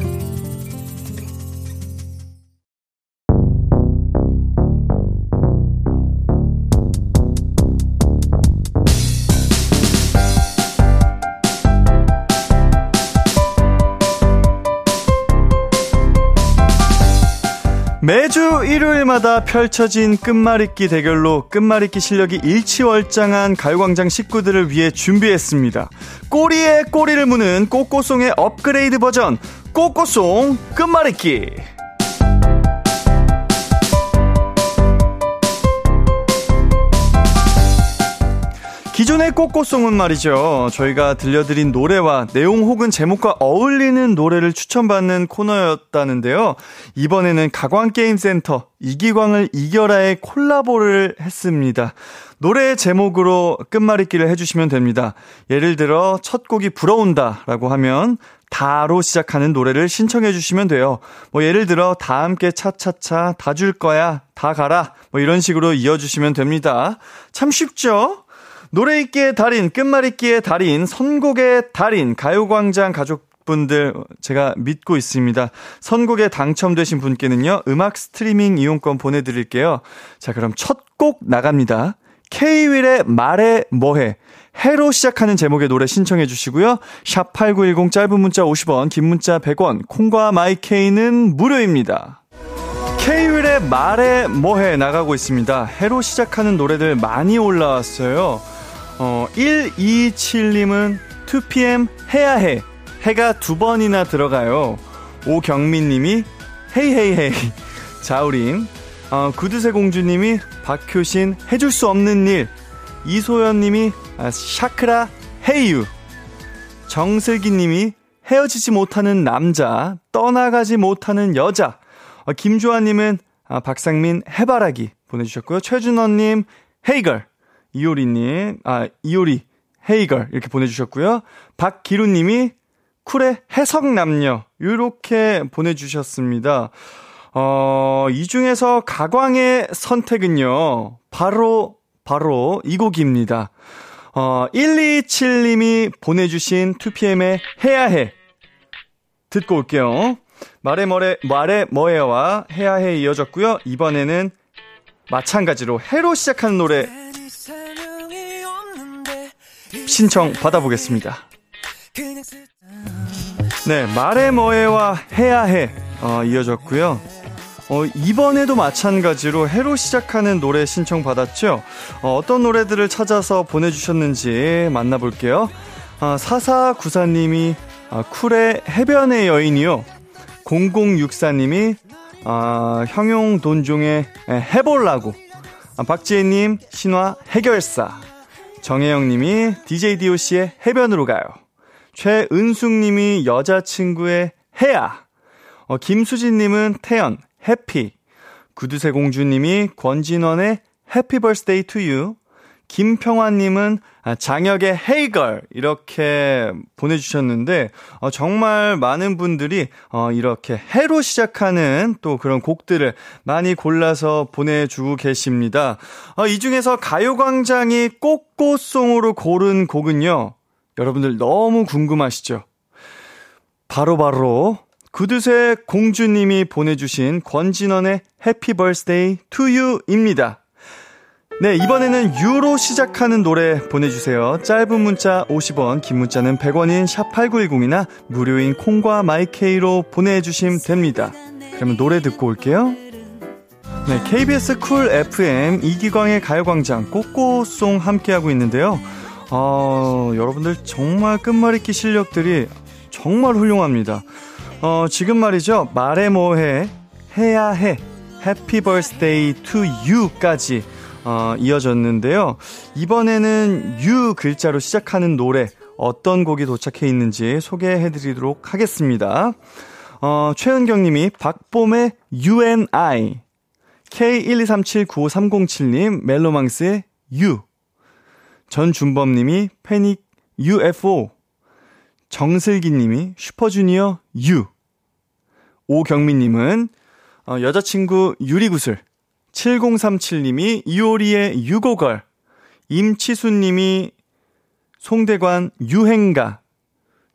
매주 일요일마다 펼쳐진 끝말잇기 대결로 끝말잇기 실력이 일치월장한 가요광장 식구들을 위해 준비했습니다. 꼬리에 꼬리를 무는 꼬꼬송의 업그레이드 버전 꼬꼬송 끝말잇기. 기존의 꼬꼬송은 말이죠. 저희가 들려드린 노래와 내용 혹은 제목과 어울리는 노래를 추천받는 코너였다는데요. 이번에는 가광게임센터 이기광을 이겨라의 콜라보를 했습니다. 노래 제목으로 끝말잇기를 해주시면 됩니다. 예를 들어 첫 곡이 불어온다 라고 하면 다로 시작하는 노래를 신청해 주시면 돼요. 뭐 예를 들어 다 함께 차차차 다 줄 거야 다 가라 뭐 이런 식으로 이어주시면 됩니다. 참 쉽죠? 노래 읽기의 달인, 끝말잇기의 달인, 선곡의 달인, 가요광장 가족 분들 제가 믿고 있습니다. 선곡에 당첨되신 분께는요, 음악 스트리밍 이용권 보내드릴게요. 자, 그럼 첫 곡 나갑니다. K-윌의 말해 뭐해. 해로 시작하는 제목의 노래 신청해 주시고요. 샵 8910 짧은 문자 50원, 긴 문자 100원, 콩과 마이케이는 무료입니다. K-윌의 말해 뭐해 나가고 있습니다. 해로 시작하는 노래들 많이 올라왔어요. 어, 127님은 2pm 해야 해. 해가 두 번이나 들어가요. 오경민님이 헤이헤이헤이. [laughs] 자우림. 어, 구두쇠 공주님이 박효신 해줄 수 없는 일. 이소연님이 아, 샤크라 헤이유. 정슬기님이 헤어지지 못하는 남자, 떠나가지 못하는 여자. 어, 김주환님은 아, 박상민 해바라기 보내주셨고요. 최준원님 헤이걸. 이효리님, 아, 이효리, 헤이걸, 이렇게 보내주셨고요. 박기루님이 쿨의 해석남녀, 이렇게 보내주셨습니다. 어, 이 중에서 가광의 선택은요, 바로, 바로 이 곡입니다. 어, 127님이 보내주신 2PM의 해야 해. 듣고 올게요. 말해 뭐래, 말해 뭐해와 해야 해 이어졌고요. 이번에는 마찬가지로 해로 시작하는 노래 신청 받아보겠습니다. 네, 말해 뭐해와 해야 해 어, 이어졌고요. 어, 이번에도 마찬가지로 해로 시작하는 노래 신청 받았죠. 어, 떤 노래들을 찾아서 보내주셨는지 만나볼게요. 어, 사사구사님이 어, 쿨의 해변의 여인이요. 0064님이 어, 형용 돈종의 해볼라고. 아, 박지혜님 신화 해결사. 정혜영 님이 DJ DOC의 해변으로 가요. 최은숙 님이 여자친구의 해야. 어, 김수진 님은 태연, Happy. 구두쇠 공주 님이 권진원의 Happy Birthday To You. 김평환 님은 아, 장혁의 Hey Girl 이렇게 보내주셨는데 어, 정말 많은 분들이 어, 이렇게 해로 시작하는 또 그런 곡들을 많이 골라서 보내주고 계십니다. 어, 이 중에서 가요광장이 꽃꽃송으로 고른 곡은요 여러분들 너무 궁금하시죠? 바로바로 구두쇠 공주님이 보내주신 권진원의 Happy Birthday To You입니다. 네, 이번에는 유로 시작하는 노래 보내주세요. 짧은 문자 50원, 긴 문자는 100원인 샵8910이나 무료인 콩과 마이케이로 보내주시면 됩니다. 그러면 노래 듣고 올게요. 네, KBS 쿨 FM 이기광의 가요광장 꽃꽃송 함께하고 있는데요. 어, 여러분들 정말 끝말잇기 실력들이 정말 훌륭합니다. 어, 지금 말이죠. 말해 뭐해, 해야 해, Happy Birthday To You까지 어, 이어졌는데요. 이번에는 유 글자로 시작하는 노래 어떤 곡이 도착해 있는지 소개해 드리도록 하겠습니다. 어, 최은경 님이 박봄의 UNI K123795307님 멜로망스의 U 전준범 님이 패닉 UFO 정슬기 님이 슈퍼주니어 U 오경민 님은 어, 여자친구 유리구슬 7037님이 이효리의 유고걸, 임치수님이 송대관 유행가,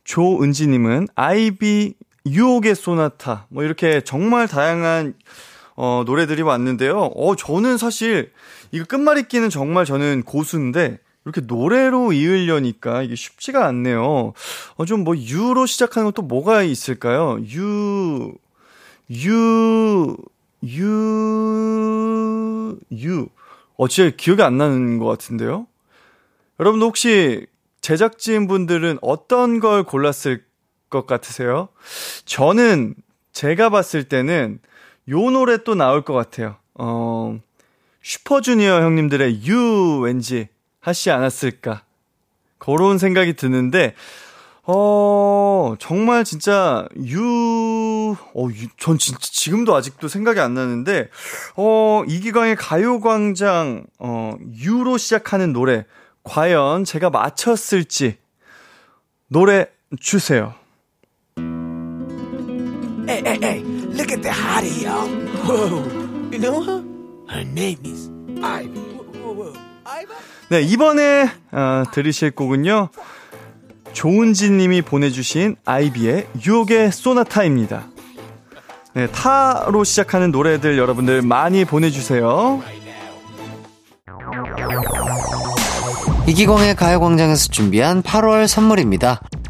조은지님은 아이비 유혹의 소나타, 뭐 이렇게 정말 다양한 어, 노래들이 왔는데요. 어, 저는 사실 이거 끝말잇기는 정말 저는 고수인데 이렇게 노래로 이으려니까 이게 쉽지가 않네요. 어, 좀 뭐 유로 시작하는 것도 뭐가 있을까요? 유, 유, 유, 유. 어, 진짜 기억이 안 나는 것 같은데요? 여러분도 혹시 제작진 분들은 어떤 걸 골랐을 것 같으세요? 저는 제가 봤을 때는 요 노래 또 나올 것 같아요. 어, 슈퍼주니어 형님들의 유 왠지 하시 않았을까. 그런 생각이 드는데, 어, 정말 진짜, 유, 어, 유, 전 진짜 지금도 아직도 생각이 안 나는데, 어, 이기광의 가요광장, 어, 유로 시작하는 노래, 과연 제가 맞췄을지, 노래 주세요. Hey, hey, hey, look at the hottie, y'all. Whoa. You know her? Her name is Ivy. Whoa, whoa, whoa. Ivy? 네, 이번에, 어, 들으실 곡은요, 조은지 님이 보내주신 아이비의 유혹의 소나타입니다. 네, 타로 시작하는 노래들 여러분들 많이 보내주세요. 이기광의 가요광장에서 준비한 8월 선물입니다.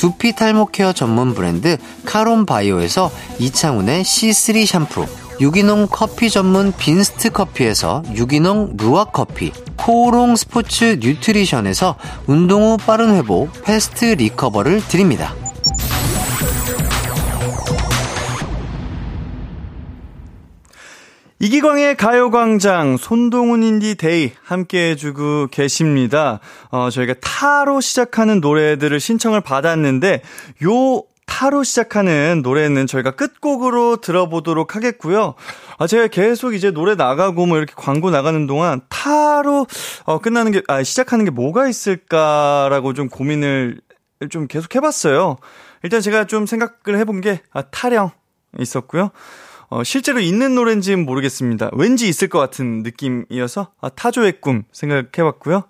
두피 탈모 케어 전문 브랜드 카론 바이오에서 이창훈의 C3 샴푸, 유기농 커피 전문 빈스트 커피에서 유기농 루아 커피, 코오롱 스포츠 뉴트리션에서 운동 후 빠른 회복 패스트 리커버를 드립니다. 이기광의 가요광장 손동훈 인디데이 함께 해주고 계십니다. 어, 저희가 타로 시작하는 노래들을 신청을 받았는데 요 타로 시작하는 노래는 저희가 끝곡으로 들어보도록 하겠고요. 아, 제가 계속 이제 노래 나가고 뭐 이렇게 광고 나가는 동안 타로 어, 끝나는 게, 아, 시작하는 게 뭐가 있을까라고 좀 고민을 좀 계속 해봤어요. 일단 제가 좀 생각을 해본 게, 아, 타령 있었고요. 어, 실제로 있는 노래인지는 모르겠습니다. 왠지 있을 것 같은 느낌이어서 아, 타조의 꿈 생각해봤고요.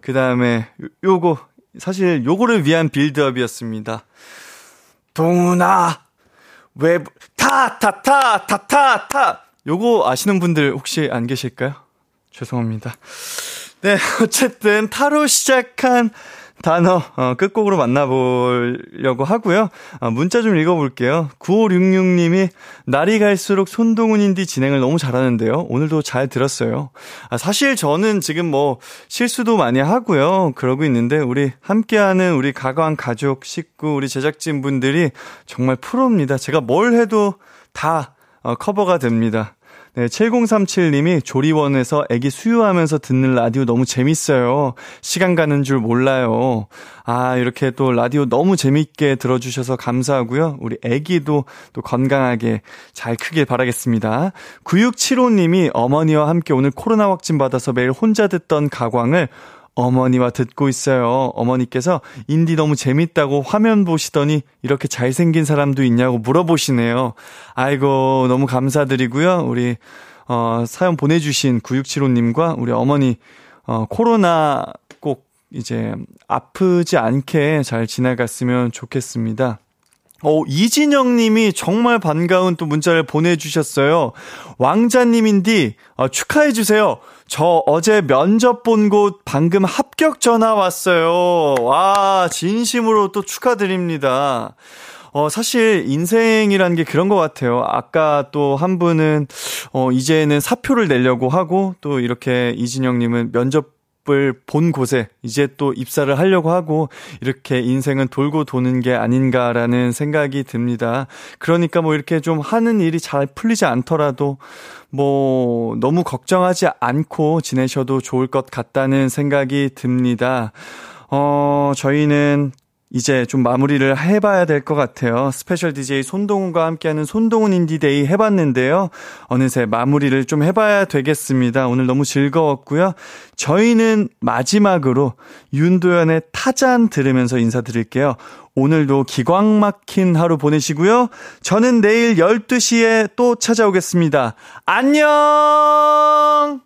그 다음에 요거 사실 요거를 위한 빌드업이었습니다. 동훈아, 왜, 타, 타, 타, 타, 타, 타. 요거 아시는 분들 혹시 안 계실까요? 죄송합니다. 네, [laughs] 어쨌든 타로 시작한 단어 어, 끝곡으로 만나보려고 하고요. 어, 문자 좀 읽어볼게요. 9566님이 날이 갈수록 손동훈인디 진행을 너무 잘하는데요. 오늘도 잘 들었어요. 아, 사실 저는 지금 뭐 실수도 많이 하고요. 그러고 있는데 우리 함께하는 우리 가관 가족 식구 우리 제작진 분들이 정말 프로입니다. 제가 뭘 해도 다 어, 커버가 됩니다. 네, 7037님이 조리원에서 애기 수유하면서 듣는 라디오 너무 재밌어요. 시간 가는 줄 몰라요. 아, 이렇게 또 라디오 너무 재밌게 들어주셔서 감사하고요. 우리 애기도 또 건강하게 잘 크길 바라겠습니다. 9675님이 어머니와 함께 오늘 코로나 확진 받아서 매일 혼자 듣던 가광을 어머니와 듣고 있어요. 어머니께서 인디 너무 재밌다고 화면 보시더니 이렇게 잘생긴 사람도 있냐고 물어보시네요. 아이고, 너무 감사드리고요. 우리, 어, 사연 보내주신 9675님과 우리 어머니, 어, 코로나 꼭 이제 아프지 않게 잘 지나갔으면 좋겠습니다. 어, 이진영 님이 정말 반가운 또 문자를 보내주셨어요. 왕자님인디, 어, 축하해주세요. 저 어제 면접 본 곳 방금 합격 전화 왔어요. 와, 진심으로 또 축하드립니다. 어, 사실 인생이라는 게 그런 것 같아요. 아까 또 한 분은, 어, 이제는 사표를 내려고 하고, 또 이렇게 이진영님은 면접 을본 곳에 이제 또 입사를 하려고 하고 이렇게 인생은 돌고 도는 게 아닌가라는 생각이 듭니다. 그러니까 뭐 이렇게 좀 하는 일이 잘 풀리지 않더라도 뭐 너무 걱정하지 않고 지내셔도 좋을 것 같다는 생각이 듭니다. 어, 저희는 이제 좀 마무리를 해봐야 될 것 같아요. 스페셜 DJ 손동훈과 함께하는 손동훈 인디데이 해봤는데요. 어느새 마무리를 좀 해봐야 되겠습니다. 오늘 너무 즐거웠고요. 저희는 마지막으로 윤도현의 타잔 들으면서 인사드릴게요. 오늘도 기광 막힌 하루 보내시고요. 저는 내일 12시에 또 찾아오겠습니다. 안녕!